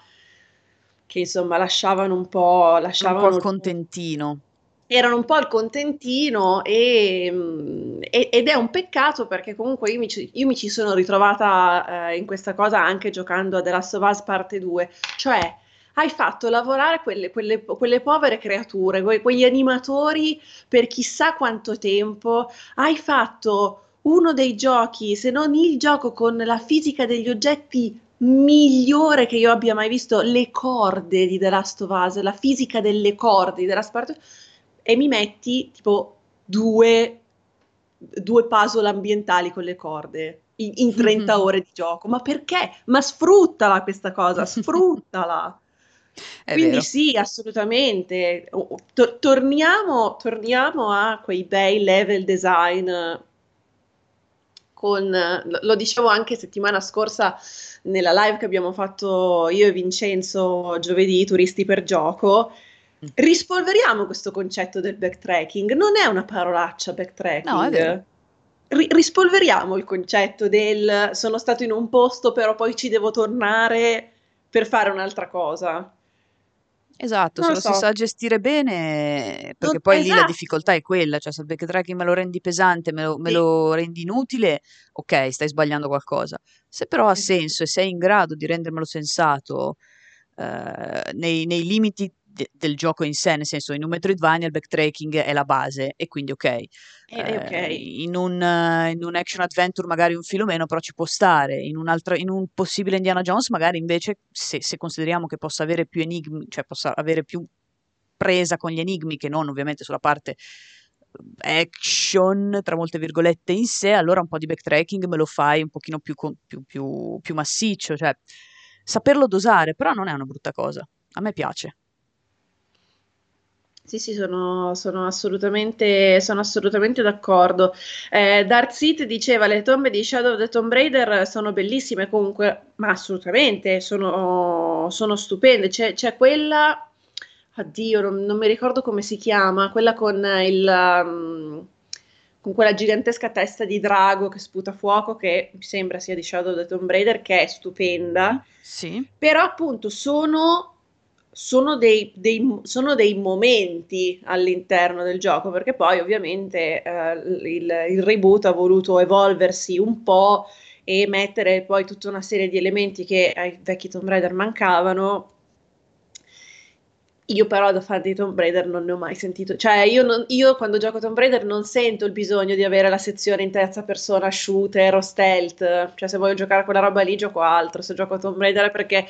che insomma lasciavano un po', lasciavano un po' il contentino erano un po' il contentino mm, e, ed è un peccato perché comunque io mi, io mi ci sono ritrovata eh, in questa cosa anche giocando a The Last of Us parte 2, cioè hai fatto lavorare quelle, quelle, quelle povere creature, que, quegli animatori per chissà quanto tempo, hai fatto uno dei giochi, se non il gioco con la fisica degli oggetti migliore che io abbia mai visto, le corde di The Last of Us, la fisica delle corde di The Last of Us e mi metti tipo due, due puzzle ambientali con le corde in, in 30 mm-hmm. ore di gioco. Ma perché? Ma sfruttala questa cosa, sfruttala. Quindi vero. sì, assolutamente. Tor- torniamo, torniamo a quei bei level design con, lo dicevo anche settimana scorsa nella live che abbiamo fatto io e Vincenzo giovedì, Turisti per Gioco, Rispolveriamo questo concetto del backtracking. Non è una parolaccia backtracking. No, è vero. R- rispolveriamo il concetto del sono stato in un posto, però poi ci devo tornare per fare un'altra cosa. Esatto, non se lo so. si sa gestire bene, perché non, poi esatto. lì la esatto. difficoltà è quella, cioè se il backtracking me lo rendi pesante, me lo, me lo rendi inutile, ok, stai sbagliando qualcosa. Se però ha esatto. senso e sei in grado di rendermelo sensato eh, nei, nei limiti de- del gioco in sé, nel senso in un Metroidvania il backtracking è la base e quindi ok. Eh, okay. In, un, uh, in, un, action adventure magari un filo meno, però ci può stare. In un, altro, in un possibile Indiana Jones magari invece se, se, consideriamo che possa avere più enigmi, cioè possa avere più presa con gli enigmi che non ovviamente sulla parte eh, action, tra molte virgolette, in sé, allora un po' di backtracking me lo fai un pochino più, più, più, più massiccio, cioè saperlo dosare, però non è una brutta cosa, a me piace. Sì, sì, sono, sono assolutamente, sono assolutamente d'accordo. Eh, Dark Seed diceva le tombe di Shadow of the Tomb Raider sono bellissime comunque, ma assolutamente sono, sono stupende. C'è, c'è quella, addio, non, non, mi ricordo come si chiama, quella con il... Um, con quella gigantesca testa di drago che sputa fuoco, che mi sembra sia di Shadow of the Tomb Raider, che è stupenda. Sì. Però appunto sono sono dei, dei, sono dei, momenti all'interno del gioco, perché poi ovviamente eh, il, il, reboot ha voluto evolversi un po' e mettere poi tutta una serie di elementi che ai vecchi Tomb Raider mancavano. Io però da fan di Tomb Raider non ne ho mai sentito, cioè io, non, io quando gioco Tomb Raider non sento il bisogno di avere la sezione in terza persona shooter o stealth, cioè se voglio giocare a quella roba lì gioco altro, se gioco Tomb Raider è perché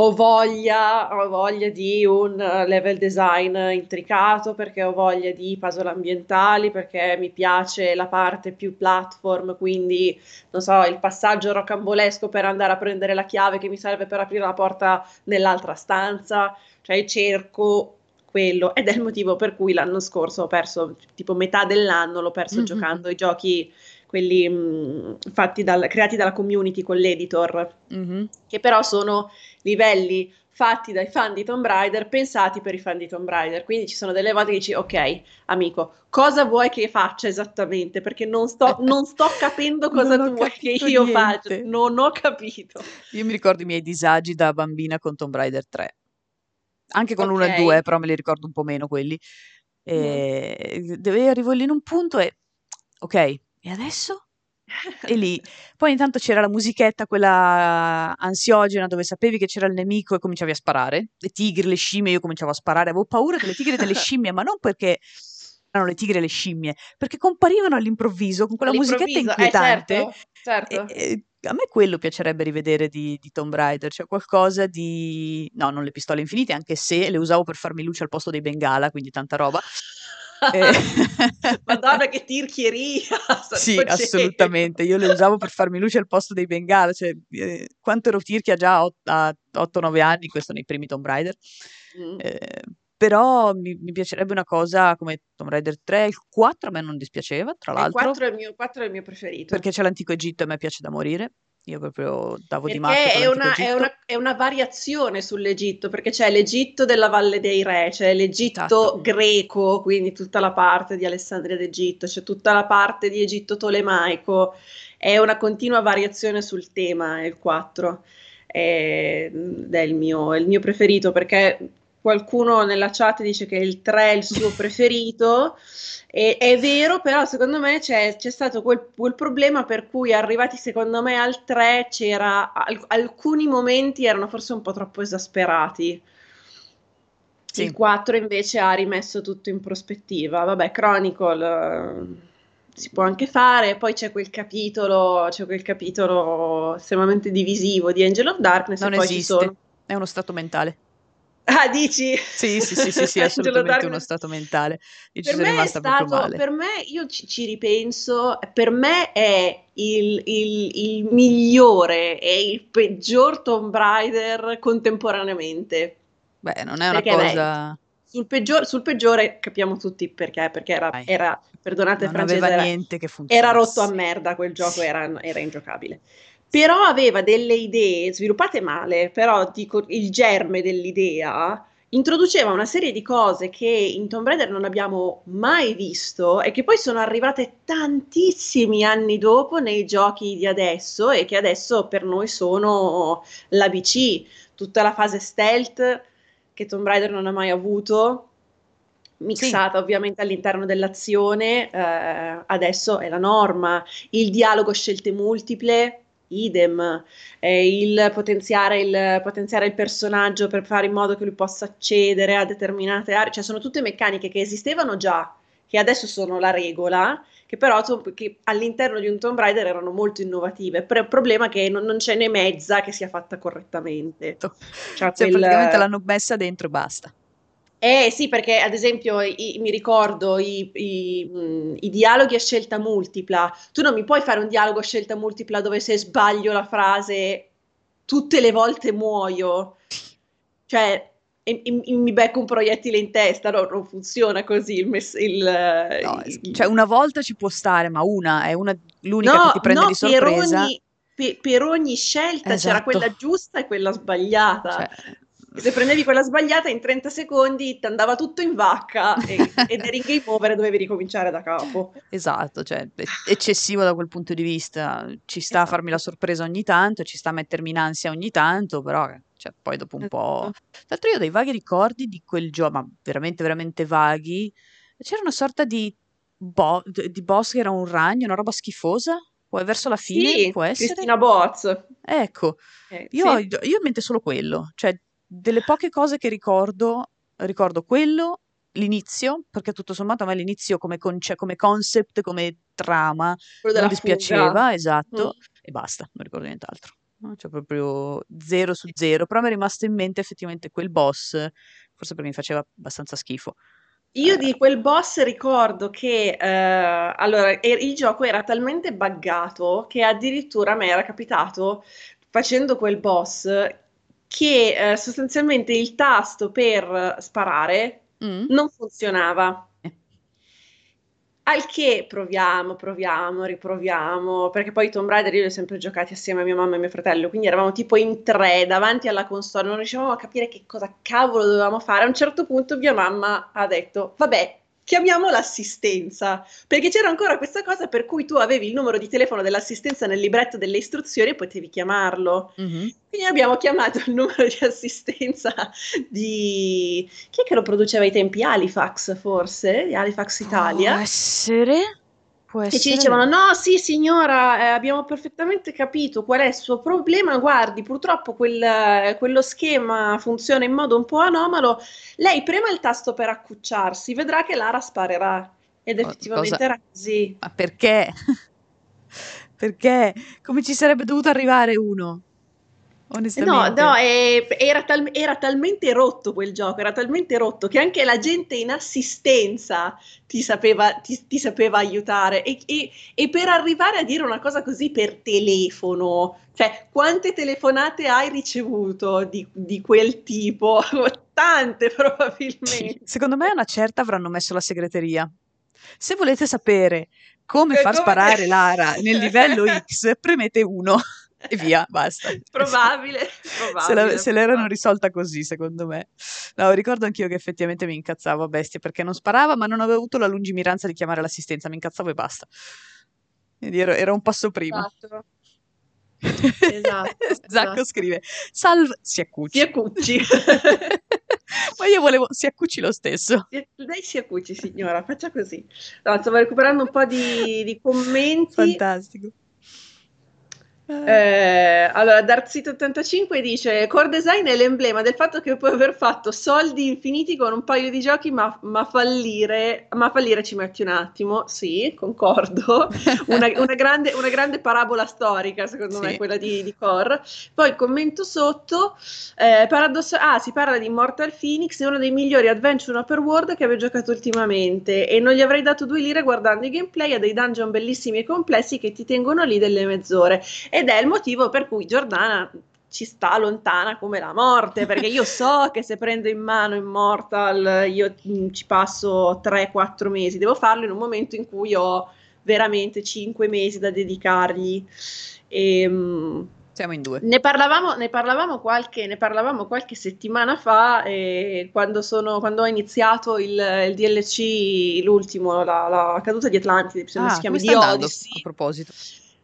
ho voglia, ho voglia di un eh, level design intricato, perché ho voglia di puzzle ambientali, perché mi piace la parte più platform, quindi non so, il passaggio rocambolesco per andare a prendere la chiave che mi serve per aprire la porta nell'altra stanza, cioè cerco quello ed è il motivo per cui l'anno scorso ho perso tipo metà dell'anno l'ho perso mm-hmm. giocando i giochi quelli mh, fatti dal, creati dalla community con l'editor, mm-hmm. che però sono livelli fatti dai fan di Tomb Raider, pensati per i fan di Tomb Raider. Quindi ci sono delle volte che dici, ok, amico, cosa vuoi che faccia esattamente? Perché non sto, non sto capendo cosa tu vuoi che io niente. faccia. Non ho capito. Io mi ricordo i miei disagi da bambina con Tomb Raider 3. Anche con okay. l'1 e 2, però me li ricordo un po' meno quelli. E mm. arrivo lì in un punto e, ok, e adesso? E lì, poi intanto c'era la musichetta, quella ansiogena, dove sapevi che c'era il nemico e cominciavi a sparare. Le tigri, le scimmie, io cominciavo a sparare, avevo paura delle tigri e delle scimmie, ma non perché erano le tigri e le scimmie, perché comparivano all'improvviso con quella musichetta inquietante. Eh, certo, certo. E, e, a me quello piacerebbe rivedere di, di Tomb Raider, cioè qualcosa di... No, non le pistole infinite, anche se le usavo per farmi luce al posto dei bengala, quindi tanta roba. eh... Madonna che tirchieria! sì, assolutamente. Io le usavo per farmi luce al posto dei bengala, cioè eh, quanto ero tirchia già a 8-9 anni, questo nei primi Tomb Raider. Mm. Eh, però mi, mi, piacerebbe una cosa come Tomb Raider 3, il 4 a me non dispiaceva, tra l'altro. Il 4 è il mio, 4 è il mio preferito. Perché c'è l'antico Egitto e a me piace da morire. Io proprio davo perché di matto è una, è, una, è una, variazione sull'Egitto, perché c'è l'Egitto della Valle dei Re, c'è l'Egitto esatto. greco, quindi tutta la parte di Alessandria d'Egitto, c'è tutta la parte di Egitto tolemaico, è una continua variazione sul tema, il 4. Ed è il mio, è il mio preferito perché qualcuno nella chat dice che il 3 è il suo preferito. E, è vero, però secondo me c'è, c'è stato quel, quel, problema per cui arrivati secondo me al 3 c'era al, alcuni momenti erano forse un po' troppo esasperati. Sì. Il 4 invece ha rimesso tutto in prospettiva. Vabbè, Chronicle eh, si può anche fare, poi c'è quel capitolo, c'è quel capitolo estremamente divisivo di Angel of Darkness non esiste. sono è uno stato mentale. Ah, dici? Sì, sì, sì, sì, sì assolutamente uno stato mentale. Io ci per sono rimasta stato, proprio male. Per me, io ci, ci ripenso, per me è il, il, il migliore e il peggior Tomb Raider contemporaneamente. Beh, non è una perché cosa... Beh, sul, peggior, sul, peggiore capiamo tutti perché, perché era, era perdonate non francese, aveva era, niente che era rotto a merda quel gioco, era, era ingiocabile però aveva delle idee sviluppate male, però dico il germe dell'idea introduceva una serie di cose che in Tomb Raider non abbiamo mai visto e che poi sono arrivate tantissimi anni dopo nei giochi di adesso e che adesso per noi sono l'ABC, tutta la fase stealth che Tomb Raider non ha mai avuto mixata sì. ovviamente all'interno dell'azione, eh, adesso è la norma, il dialogo scelte multiple idem, eh, il, potenziare il, potenziare il personaggio per fare in modo che lui possa accedere a determinate aree, cioè sono tutte meccaniche che esistevano già, che adesso sono la regola, che però che all'interno di un Tomb Raider erano molto innovative. Però il problema è che non, non, c'è né mezza che sia fatta correttamente. Cioè, cioè quel... praticamente l'hanno messa dentro e basta. Eh sì, perché ad esempio i, mi ricordo i, i, mh, i, dialoghi a scelta multipla. Tu non mi puoi fare un dialogo a scelta multipla dove se sbaglio la frase tutte le volte muoio. Cioè, e, e, mi becco un proiettile in testa, no, non funziona così il, mess- il, no, il, Cioè, una volta ci può stare, ma una è una, l'unica no, che ti prende no, di sorpresa. Per ogni, per, per ogni scelta esatto. c'era quella giusta e quella sbagliata. Cioè, se prendevi quella sbagliata in 30 secondi ti andava tutto in vacca e, ed eri game over e dovevi ricominciare da capo. Esatto, cioè eccessivo da quel punto di vista. Ci sta esatto. a farmi la sorpresa ogni tanto, ci sta a mettermi in ansia ogni tanto, però cioè, poi dopo un po'... Esatto. Tra l'altro io ho dei vaghi ricordi di quel gioco, ma veramente, veramente vaghi. C'era una sorta di, bo- di boss che era un ragno, una roba schifosa. Poi verso la fine sì, può essere. Cristina Boz. Ecco, eh, io, sì. io ho in mente solo quello, cioè delle poche cose che ricordo, ricordo quello, l'inizio, perché tutto sommato a me l'inizio come, conce- come concept, come trama, non dispiaceva, fuga. esatto, mm. e basta, non ricordo nient'altro. No? Cioè proprio zero su zero, però mi è rimasto in mente effettivamente quel boss, forse perché mi faceva abbastanza schifo. Io eh. di quel boss ricordo che eh, allora, il gioco era talmente buggato che addirittura a me era capitato facendo quel boss che eh, sostanzialmente il tasto per sparare mm. non funzionava. Eh. Al che proviamo, proviamo, riproviamo, perché poi Tomb Raider io li ho sempre giocati assieme a mia mamma e mio fratello, quindi eravamo tipo in tre davanti alla console, non riuscivamo a capire che cosa cavolo dovevamo fare. A un certo punto mia mamma ha detto, vabbè, chiamiamo l'assistenza, perché c'era ancora questa cosa per cui tu avevi il numero di telefono dell'assistenza nel libretto delle istruzioni e potevi chiamarlo. Mm-hmm. Quindi abbiamo chiamato il numero di assistenza di... chi è che lo produceva ai tempi? Halifax forse? Di Halifax Italia. Può essere? Può E ci essere dicevano. No, sì, signora, eh, abbiamo perfettamente capito qual è il suo problema. Guardi, purtroppo quel- quello schema funziona in modo un po' anomalo. Lei prema il tasto per accucciarsi, vedrà che l'ara sparerà. Ed effettivamente cosa? era così. Ma perché? Perché? Come ci sarebbe dovuto arrivare uno? No, Onestamente. no, eh, era, tal- era talmente rotto quel gioco, era talmente rotto che anche la gente in assistenza ti sapeva, ti, ti sapeva aiutare. E, e- e per arrivare a dire una cosa così per telefono, cioè quante telefonate hai ricevuto di, di quel tipo? Tante probabilmente. secondo me a una certa avranno messo la segreteria. Se volete sapere come far come- sparare l'ara nel livello X, premete uno e via, basta. Probabile, Se, la- probabile, se l'erano probabile. risolta così, secondo me. No, ricordo anch'io che effettivamente mi incazzavo a bestia perché non sparava, ma non avevo avuto la lungimiranza di chiamare l'assistenza, mi incazzavo e basta. Quindi ero, ero un passo prima. Esatto. Esatto, Zacco esatto. scrive: Salve, si accucci. Si accucci. Ma io volevo si accucci lo stesso. Lei si accucci, signora, faccia così. No, stavo recuperando un po' di, di commenti. Fantastico. Eh, Eh, allora, Darzito85 dice: Core design è l'emblema del fatto che puoi aver fatto soldi infiniti con un paio di giochi, ma, ma fallire, ma fallire ci metti un attimo. Sì, concordo. Una, una grande, una grande parabola storica, secondo me, Sì. quella di, di Core. Poi commento sotto: eh, paradosso- ah, si parla di Immortal Phoenix, è uno dei migliori adventure open world che abbia giocato ultimamente. E non gli avrei dato due lire guardando i gameplay a dei dungeon bellissimi e complessi che ti tengono lì delle mezz'ore. Ed è il motivo per cui Giordana ci sta lontana come la morte, perché io so che se prendo in mano Immortal io mm, ci passo 3-4 mesi, devo farlo in un momento in cui ho veramente 5 mesi da dedicargli. E, mm, Siamo in due. ne parlavamo, ne parlavamo qualche, ne parlavamo qualche settimana fa, quando, sono, quando ho iniziato il, il DLC, l'ultimo, la, la caduta di Atlantide, Ah, si chiama di andando, Odyssey. a proposito?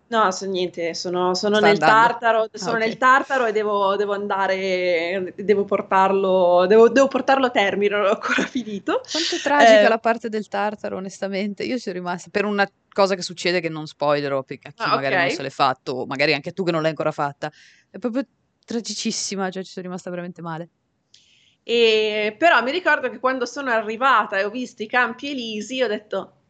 No, so niente, sono, sono nel? Tartaro, Ah, sono ok. nel Tartaro e devo, devo andare, devo portarlo, devo, devo portarlo a termine, non ho ancora finito. Quanto è tragica Eh, la parte del Tartaro, onestamente. Io sono rimasta per una cosa che succede che non spoilerò a chi ah, magari non ok. se l'è fatto, o magari anche tu che non l'hai ancora fatta. È proprio tragicissima, cioè ci sono rimasta veramente male. E, però mi ricordo che quando sono arrivata e ho visto i campi elisi, ho detto,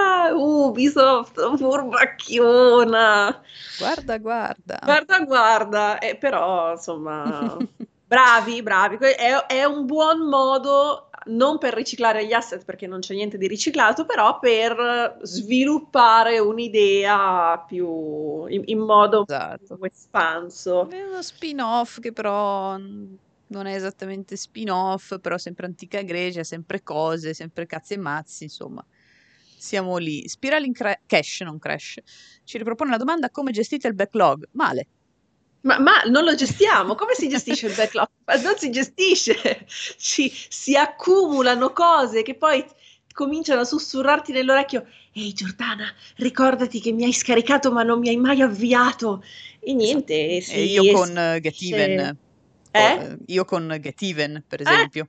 ah, Ubisoft, furbacchiona. Guarda, guarda. Guarda, guarda, eh, però insomma, bravi, bravi. È, è un buon modo non per riciclare gli asset perché non c'è niente di riciclato, però per sviluppare un'idea più in, in modo Esatto. più espanso. È uno spin-off che però non è esattamente spin-off, però sempre antica Grecia, sempre cose, sempre cazzi e mazzi, insomma. Siamo lì. Spiral in cra- Cash, non Crash. Ci ripropone la domanda come gestite il backlog? Male. Ma, ma non lo gestiamo, come si gestisce il backlog? Ma non si gestisce, si, si accumulano cose che poi cominciano a sussurrarti nell'orecchio. Ehi Giordana, ricordati che mi hai scaricato ma non mi hai mai avviato. E niente, Esatto. E io con Get Even, Eh? o, io con Get Even, per Eh? esempio,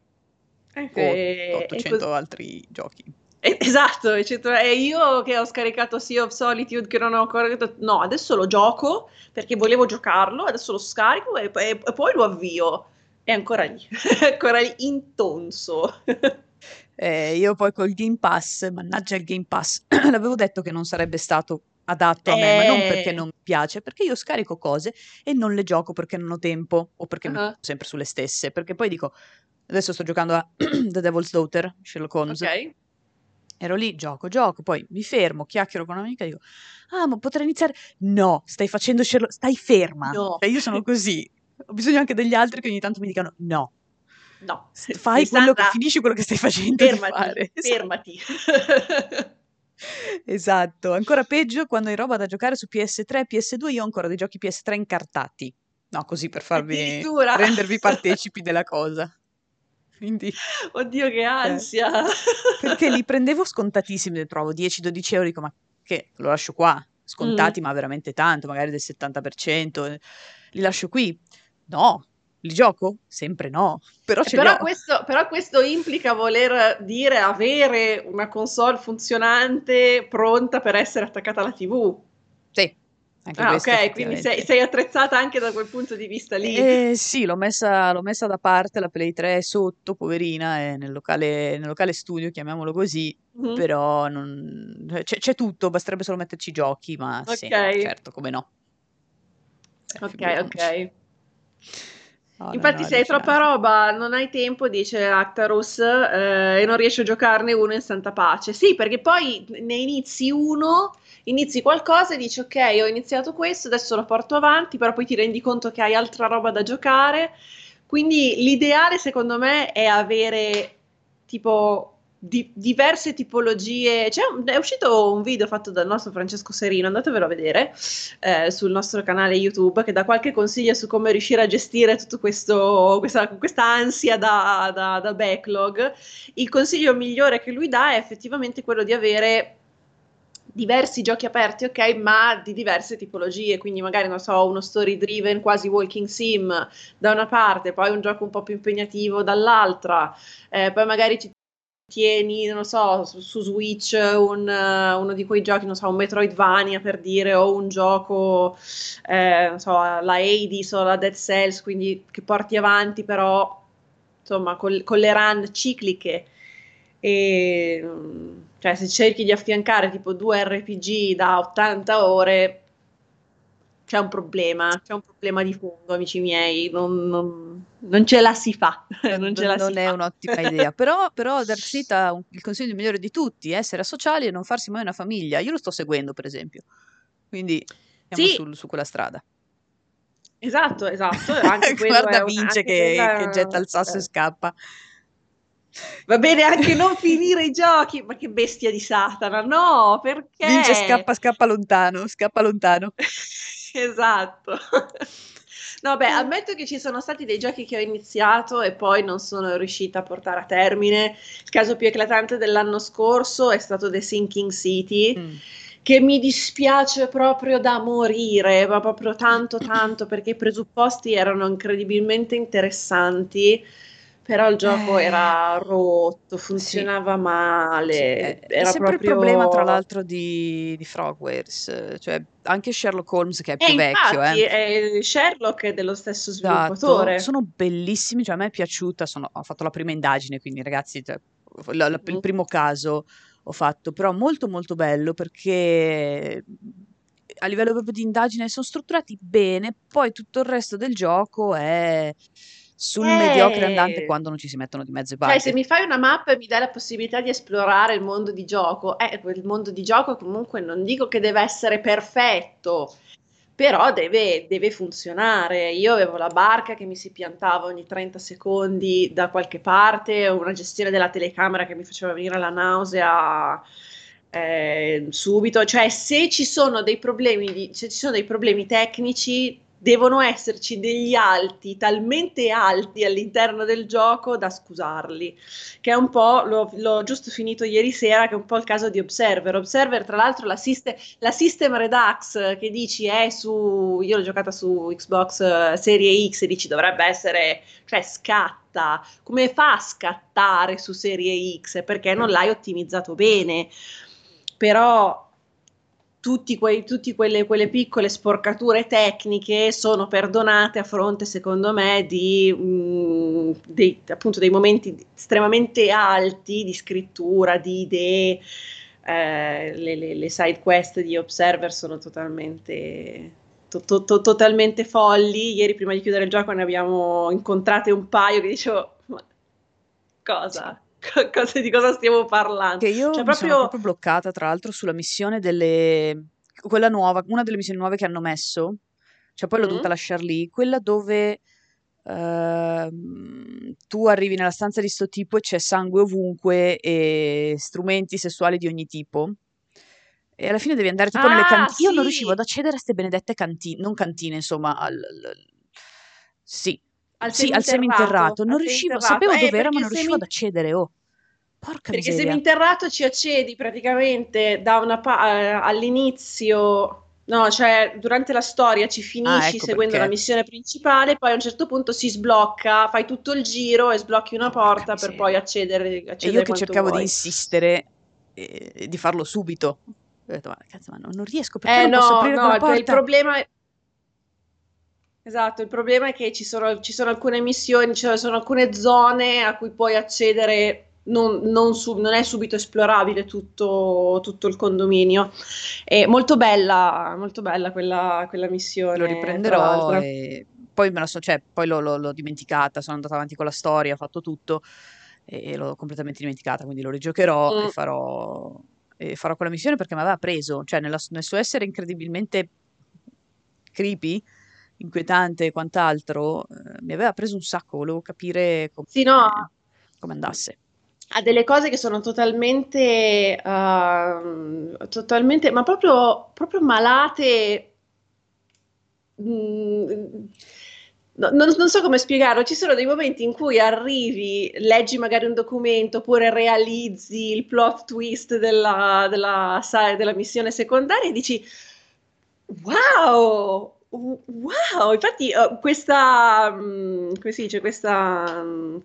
Eh, o e- e 800 così- altri giochi. Eh, Esatto, eccetera. E io che ho scaricato Sea of Solitude che non ho ancora detto, no, adesso lo gioco perché volevo giocarlo, adesso lo scarico e, e- e poi lo avvio. È ancora lì, è ancora lì intonso. Eh, io poi col Game Pass, mannaggia il Game Pass, l'avevo detto che non sarebbe stato adatto a me, ma non perché Eh. non mi piace, perché io scarico cose e non le gioco perché non ho tempo o perché mi Ah. metto sempre sulle stesse, perché poi dico, adesso sto giocando a The Devil's Daughter, Sherlock Holmes, Ok? Ero lì, gioco, gioco, poi mi fermo, chiacchiero con un'amica e dico, ah ma potrei iniziare? No, stai facendo Sherlock, stai ferma, No. Cioè, io sono così, ho bisogno anche degli altri che ogni tanto mi dicano no. No. Fai quello che finisci quello che stai facendo fermati, fare. Esatto. fermati. Esatto, ancora peggio quando hai roba da giocare su PS3 PS2, io ho ancora dei giochi PS3 incartati. No, così per farvi rendervi partecipi della cosa. Quindi, Oddio, che ansia. perché li prendevo scontatissimi, li trovo 10-12 euro, dico ma che lo lascio qua, scontati Mm. ma veramente tanto, magari del 70%, eh, li lascio qui. No, Li gioco? Sempre no, però ce però questo, però questo implica voler dire avere una console funzionante pronta per essere attaccata alla TV. Anche ah, ok, quindi sei, sei, attrezzata anche da quel punto di vista lì. Eh, sì, l'ho messa, l'ho messa, da parte, la Play 3 è sotto, poverina, è nel locale, nel locale studio, chiamiamolo così, mm-hmm. però non, c'è, c'è, tutto, basterebbe solo metterci i giochi, ma okay. sì, certo, come no. Ok, ok. No, Infatti, no, se hai troppa roba, non hai tempo, dice Actarus, eh, e non riesci a giocarne uno in santa pace. Sì, perché poi ne inizi uno, inizi qualcosa e dici ok, ho iniziato questo, adesso lo porto avanti, però poi ti rendi conto che hai altra roba da giocare. Quindi l'ideale, secondo me, è avere tipo di, diverse tipologie. Un, è uscito un video fatto dal nostro Francesco Serino, andatevelo a vedere eh, sul nostro canale YouTube, che dà qualche consiglio su come riuscire a gestire tutta questa, questa ansia da, da, da backlog. Il consiglio migliore che lui dà è effettivamente quello di avere diversi giochi aperti, ok, ma di diverse tipologie, quindi magari non so, uno story driven quasi walking sim da una parte, poi un gioco un po' più impegnativo dall'altra, eh, poi magari ci tieni, non so, su, su Switch un, uh, uno di quei giochi, non so, un Metroidvania per dire, o un gioco, eh, non so, la Hades o la Dead Cells, quindi che porti avanti però, insomma, col, con le run cicliche. E, cioè, se cerchi di affiancare tipo due RPG da 80 ore, c'è un problema, c'è un problema di fondo, amici miei, non, non, non ce la si fa. non, ce la non si è fa. un'ottima idea, però, però Darkseid ha un, il consiglio migliore di tutti, essere sociali e non farsi mai una famiglia. Io lo sto seguendo, per esempio, quindi siamo sì. su, su quella strada. Esatto, esatto. Anche Guarda Vince che, quella... che, getta il sasso e eh. scappa. Va bene anche non finire i giochi, ma che bestia di Satana, no, perché? Vince scappa, scappa lontano, scappa lontano. esatto. No, beh, ammetto che ci sono stati dei giochi che ho iniziato e poi non sono riuscita a portare a termine. Il caso più eclatante dell'anno scorso è stato The Sinking City. Mm. Che mi dispiace proprio da morire, ma proprio tanto, tanto, perché i presupposti erano incredibilmente interessanti però il gioco eh, era rotto, funzionava sì. male. Sì, è, era è sempre proprio... il problema, tra l'altro, di, di Frogwares. Cioè, anche Sherlock Holmes, che è più eh, vecchio. Infatti, eh. Sherlock è dello stesso esatto, sviluppatore. Esatto. Sono bellissimi, cioè a me è piaciuta. Sono, ho fatto la prima indagine, quindi ragazzi, cioè, la, la, il mm. primo caso ho fatto, però molto molto bello perché a livello proprio di indagine sono strutturati bene, poi tutto il resto del gioco è sul eh, mediocre andante quando non ci si mettono di mezzo i parti. Cioè, se mi fai una mappa e mi dai la possibilità di esplorare il mondo di gioco, eh, quel mondo di gioco comunque non dico che deve essere perfetto, però deve, deve, funzionare. Io avevo la barca che mi si piantava ogni 30 secondi da qualche parte, una gestione della telecamera che mi faceva venire la nausea eh, subito. Cioè, se ci sono dei problemi, di, se ci sono dei problemi tecnici, devono esserci degli alti talmente alti all'interno del gioco da scusarli, che è un po', l'ho, l'ho, giusto finito ieri sera, che è un po' il caso di Observer. Observer, tra l'altro, la, siste, la System Redux che dici è su, io l'ho giocata su Xbox uh, Serie X e dici dovrebbe essere, cioè scatta, come fa a scattare su Serie X? Perché non l'hai ottimizzato bene. Però tutte quei, quelle, quelle, piccole sporcature tecniche sono perdonate a fronte, secondo me, di mh, mm, dei, appunto, dei momenti estremamente alti di scrittura, di idee. Eh, le, le, le, side quest di Observer sono totalmente, to, to, to, totalmente folli. Ieri, prima di chiudere il gioco, ne abbiamo incontrate un paio che dicevo: Ma cosa? Cosa, di cosa stiamo parlando. Che io cioè, proprio... sono proprio bloccata, tra l'altro, sulla missione delle... quella nuova, una delle missioni nuove che hanno messo, cioè poi l'ho mm. dovuta lasciare lì, quella dove uh, tu arrivi nella stanza di sto tipo e c'è sangue ovunque e strumenti sessuali di ogni tipo. E alla fine devi andare tipo ah, nelle cantine. Sì. Io non riuscivo ad accedere a queste benedette cantine, non cantine, insomma, al, al... sì, al sì, al seminterrato. Non riuscivo, sapevo eh, dove era, ma non riuscivo ad accedere. Oh. Porca perché seminterrato ci accedi praticamente da una pa- eh, all'inizio No, cioè durante la storia ci Ah, finisci ecco seguendo la perché. missione principale, poi a un certo punto si sblocca, fai tutto il giro e sblocchi una Porca porta per miseria. poi accedere, E io accedere che cercavo di vuoi. insistere eh, di farlo subito. Ho detto, ma cazzo, ma non, non riesco, perché Eh non posso no, aprire no, quella il, il porta? problema è... Esatto, il problema è che ci sono, ci sono alcune missioni, ci sono alcune zone a cui puoi accedere, non, non su- non è subito esplorabile tutto, tutto il condominio. È molto bella, molto bella quella, quella Lo missione, tra riprenderò e poi so, cioè, poi l'ho, l'ho- l'ho dimenticata, sono andata avanti con la storia, ho fatto tutto e, e l'ho completamente dimenticata, quindi lo rigiocherò e Mm. farò, e farò quella missione perché mi aveva preso, cioè nella- nel suo essere incredibilmente creepy, inquietante e quant'altro, eh, mi aveva preso un sacco, volevo capire come, Sì, no, come andasse. ha delle cose che sono totalmente, ehm, totalmente, ma proprio, proprio malate. mm, no- non, non so come spiegarlo. Ci sono dei momenti in cui arrivi, leggi magari un documento oppure realizzi il plot twist della, della, della missione secondaria e dici: Wow! Wow! Infatti, eh, questa, mm, come si dice, questa. mm,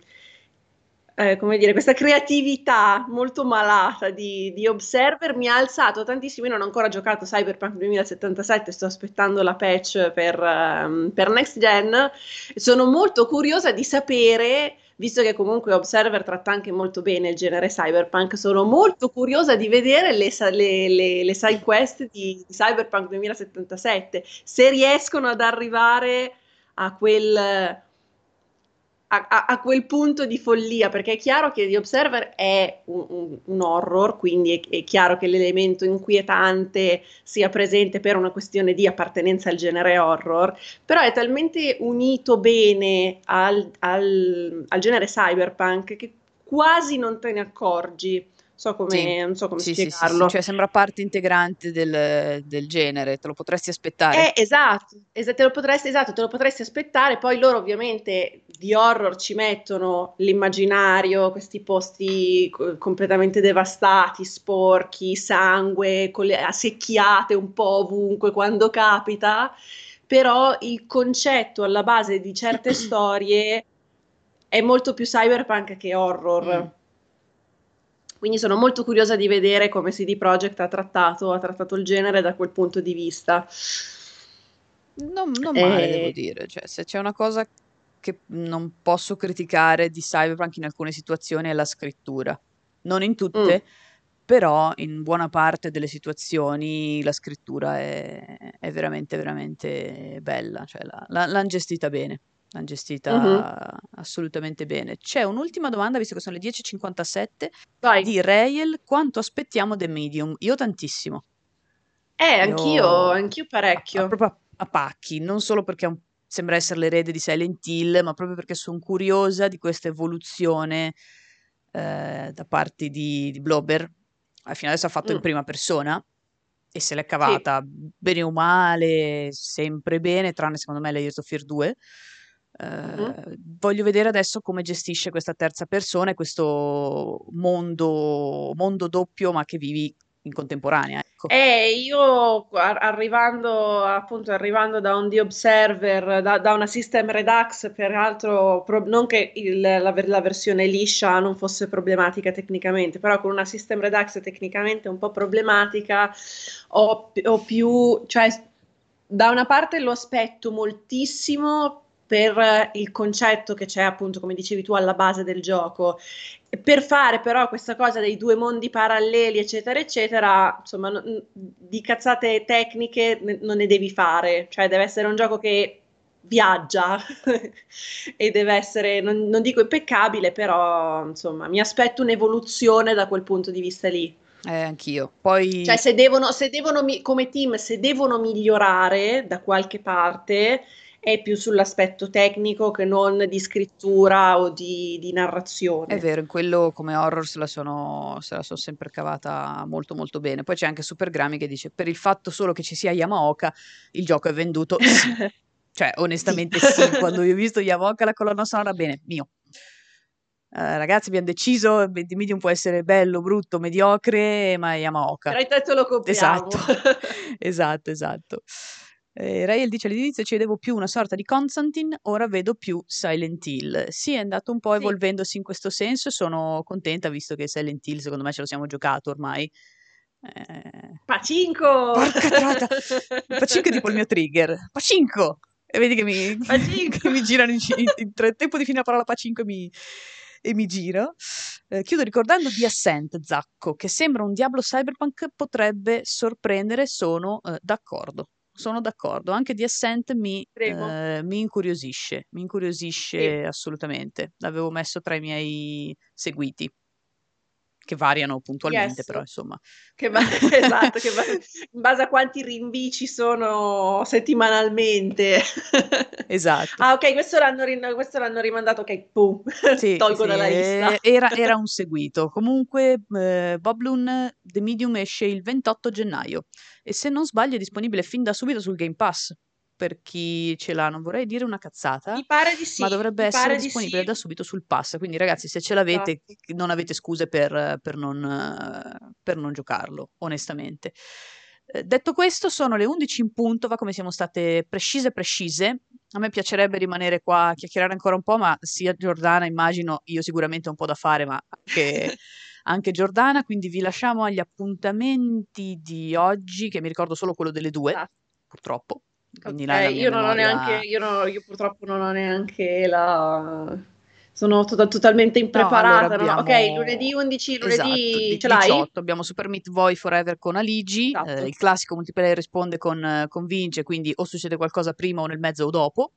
eh, come dire, questa creatività molto malata di, di Observer mi ha alzato tantissimo. Io non ho ancora giocato Cyberpunk 2077, sto aspettando la patch per, ehm, per Next Gen. Sono molto curiosa di sapere, visto che comunque Observer tratta anche molto bene il genere Cyberpunk, sono molto curiosa di vedere le, le- le- le side quest di Cyberpunk 2077, se riescono ad arrivare a quel a, a- quel punto di follia, perché è chiaro che The Observer è un, un- un horror, quindi è, è chiaro che l'elemento inquietante sia presente per una questione di appartenenza al genere horror, però è talmente unito bene al, al- al genere cyberpunk che quasi non te ne accorgi. So come, Sì, non so come sì, sì, sì, spiegarlo. cioè sembra parte integrante del, del genere, te lo potresti aspettare. Eh, esatto, esa- te lo potresti, esatto, te lo potresti aspettare. Poi loro ovviamente di horror ci mettono l'immaginario, questi posti co- completamente devastati, sporchi, sangue, con le secchiate un po' ovunque quando capita. Però il concetto alla base di certe storie è molto più cyberpunk che horror. Mm. Quindi sono molto curiosa di vedere come CD Projekt ha trattato, ha trattato il genere da quel punto di vista. Non, non male, devo Eh, dire. Cioè, se c'è una cosa che non posso criticare di Cyberpunk in alcune situazioni è la scrittura. Non in mm, tutte, però in buona parte delle situazioni la scrittura è, è veramente, veramente bella. Cioè, la- la- l'hanno gestita bene. L'hanno gestita assolutamente bene. C'è un'ultima domanda, visto che sono le 10.57, Vai. di Rael. Quanto aspettiamo The Medium? Io tantissimo. Eh, anch'io, Io anch'io a, a- parecchio. proprio a, a pacchi, non solo perché un- sembra essere l'erede di Silent Hill, ma proprio perché sono curiosa di questa evoluzione eh, da parte di, di Blobber. Alla fine adesso ha fatto in Mm, prima persona e se l'è sì. cavata bene o male, sempre bene, tranne secondo me Layers of Fear 2. Eh, voglio vedere adesso come gestisce questa terza persona e questo mondo, mondo doppio, ma che vivi in contemporanea, ecco. Eh, io ar- arrivando appunto arrivando da un The Observer, da, da una System Redux, peraltro pro- non che il- la, la versione liscia non fosse problematica tecnicamente, però con una System Redux tecnicamente un po' problematica, ho, ho più, cioè da una parte lo aspetto moltissimo per il concetto che c'è appunto, come dicevi tu, alla base del gioco. Per fare però questa cosa dei due mondi paralleli, eccetera, eccetera, insomma, non- di cazzate tecniche ne- non ne devi fare, cioè deve essere un gioco che viaggia e deve essere, non, non dico impeccabile, però insomma, mi aspetto un'evoluzione da quel punto di vista lì. Eh, anch'io. Cioè, Poi se devono, se devono mi- come team, se devono migliorare da qualche parte, è più sull'aspetto tecnico che non di scrittura o di, di è narrazione. vero, in quello come horror se la sono, se la sono sempre cavata molto molto bene. Poi c'è anche Super Grammy che dice per il fatto solo che ci sia Yamaoka, il gioco è venduto. Cioè, onestamente sì, quando io ho visto Yamaoka la colonna sonora, bene, mio. Uh, ragazzi, abbiamo deciso, Medium può essere bello, brutto, mediocre, ma è Yamaoka. Però intanto lo copriamo. Esatto, esatto, esatto. Eh, Rael dice all'inizio ci vedevo più una sorta di Constantine, ora vedo più Silent Hill. Sì, è andato un po' sì. evolvendosi in questo senso, sono contenta visto che Silent Hill secondo me ce lo siamo giocato ormai. Eh... Pacinco! Pacinco è tipo il mio trigger. Pacinco! E vedi che mi, che mi girano in, in, in, in tempo di finire la parola Pacinco e mi, e mi giro. Eh, chiudo ricordando di Ascent, Zacco, che sembra un Diablo Cyberpunk, potrebbe sorprendere, sono eh, d'accordo. Sono d'accordo, anche di Ascent mi, eh, mi incuriosisce, mi incuriosisce sì. assolutamente. L'avevo messo tra i miei seguiti che variano puntualmente, yes. però insomma. Che va- esatto, che va- in base a quanti rinvii ci sono settimanalmente. esatto. Ah, ok, questo l'hanno, rin- questo l'hanno rimandato, ok, pum, sì, tolgo sì, dalla lista. Era, era, un seguito. Comunque, eh, Bob The Medium esce il 28 gennaio e se non sbaglio è disponibile fin da subito sul Game Pass per chi ce l'ha, non vorrei dire una cazzata, Mi pare di sì, ma dovrebbe essere disponibile sì. da subito sul pass. Quindi, ragazzi, se ce l'avete, esatto. non avete scuse per, per, non, per non giocarlo, onestamente. Eh, detto questo, sono le 11 in punto, va come siamo state precise, precise. A me piacerebbe rimanere qua a chiacchierare ancora un po', ma sia Giordana, immagino, io sicuramente ho un po' da fare, ma anche, anche Giordana. Quindi vi lasciamo agli appuntamenti di oggi, che mi ricordo solo quello delle due, esatto. purtroppo. Quindi okay, io non ho neanche, io, non, io, purtroppo non ho neanche la... Sono to- totalmente impreparata. No, allora abbiamo... Ok, lunedì 11, lunedì esatto, ce l'hai? 18, abbiamo Super Meat Boy Forever con Aligi, esatto. eh, il classico multiplayer risponde con, con Vince, quindi o succede qualcosa prima o nel mezzo o dopo.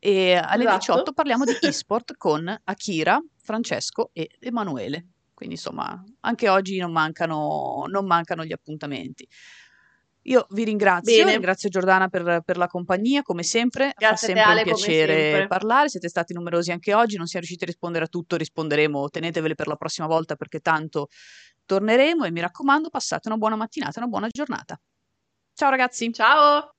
E alle esatto. 18 parliamo di eSport con Akira, Francesco e Emanuele. Quindi insomma, anche oggi non mancano, non mancano gli appuntamenti. Io vi ringrazio, Bene. ringrazio Giordana per, per, la compagnia, come sempre, Grazie fa sempre Ale, un piacere parlare, siete stati numerosi anche oggi, non siamo riusciti a rispondere a tutto, risponderemo, tenetevele per la prossima volta perché tanto torneremo e mi raccomando passate una buona mattinata, una buona giornata. Ciao ragazzi! Ciao!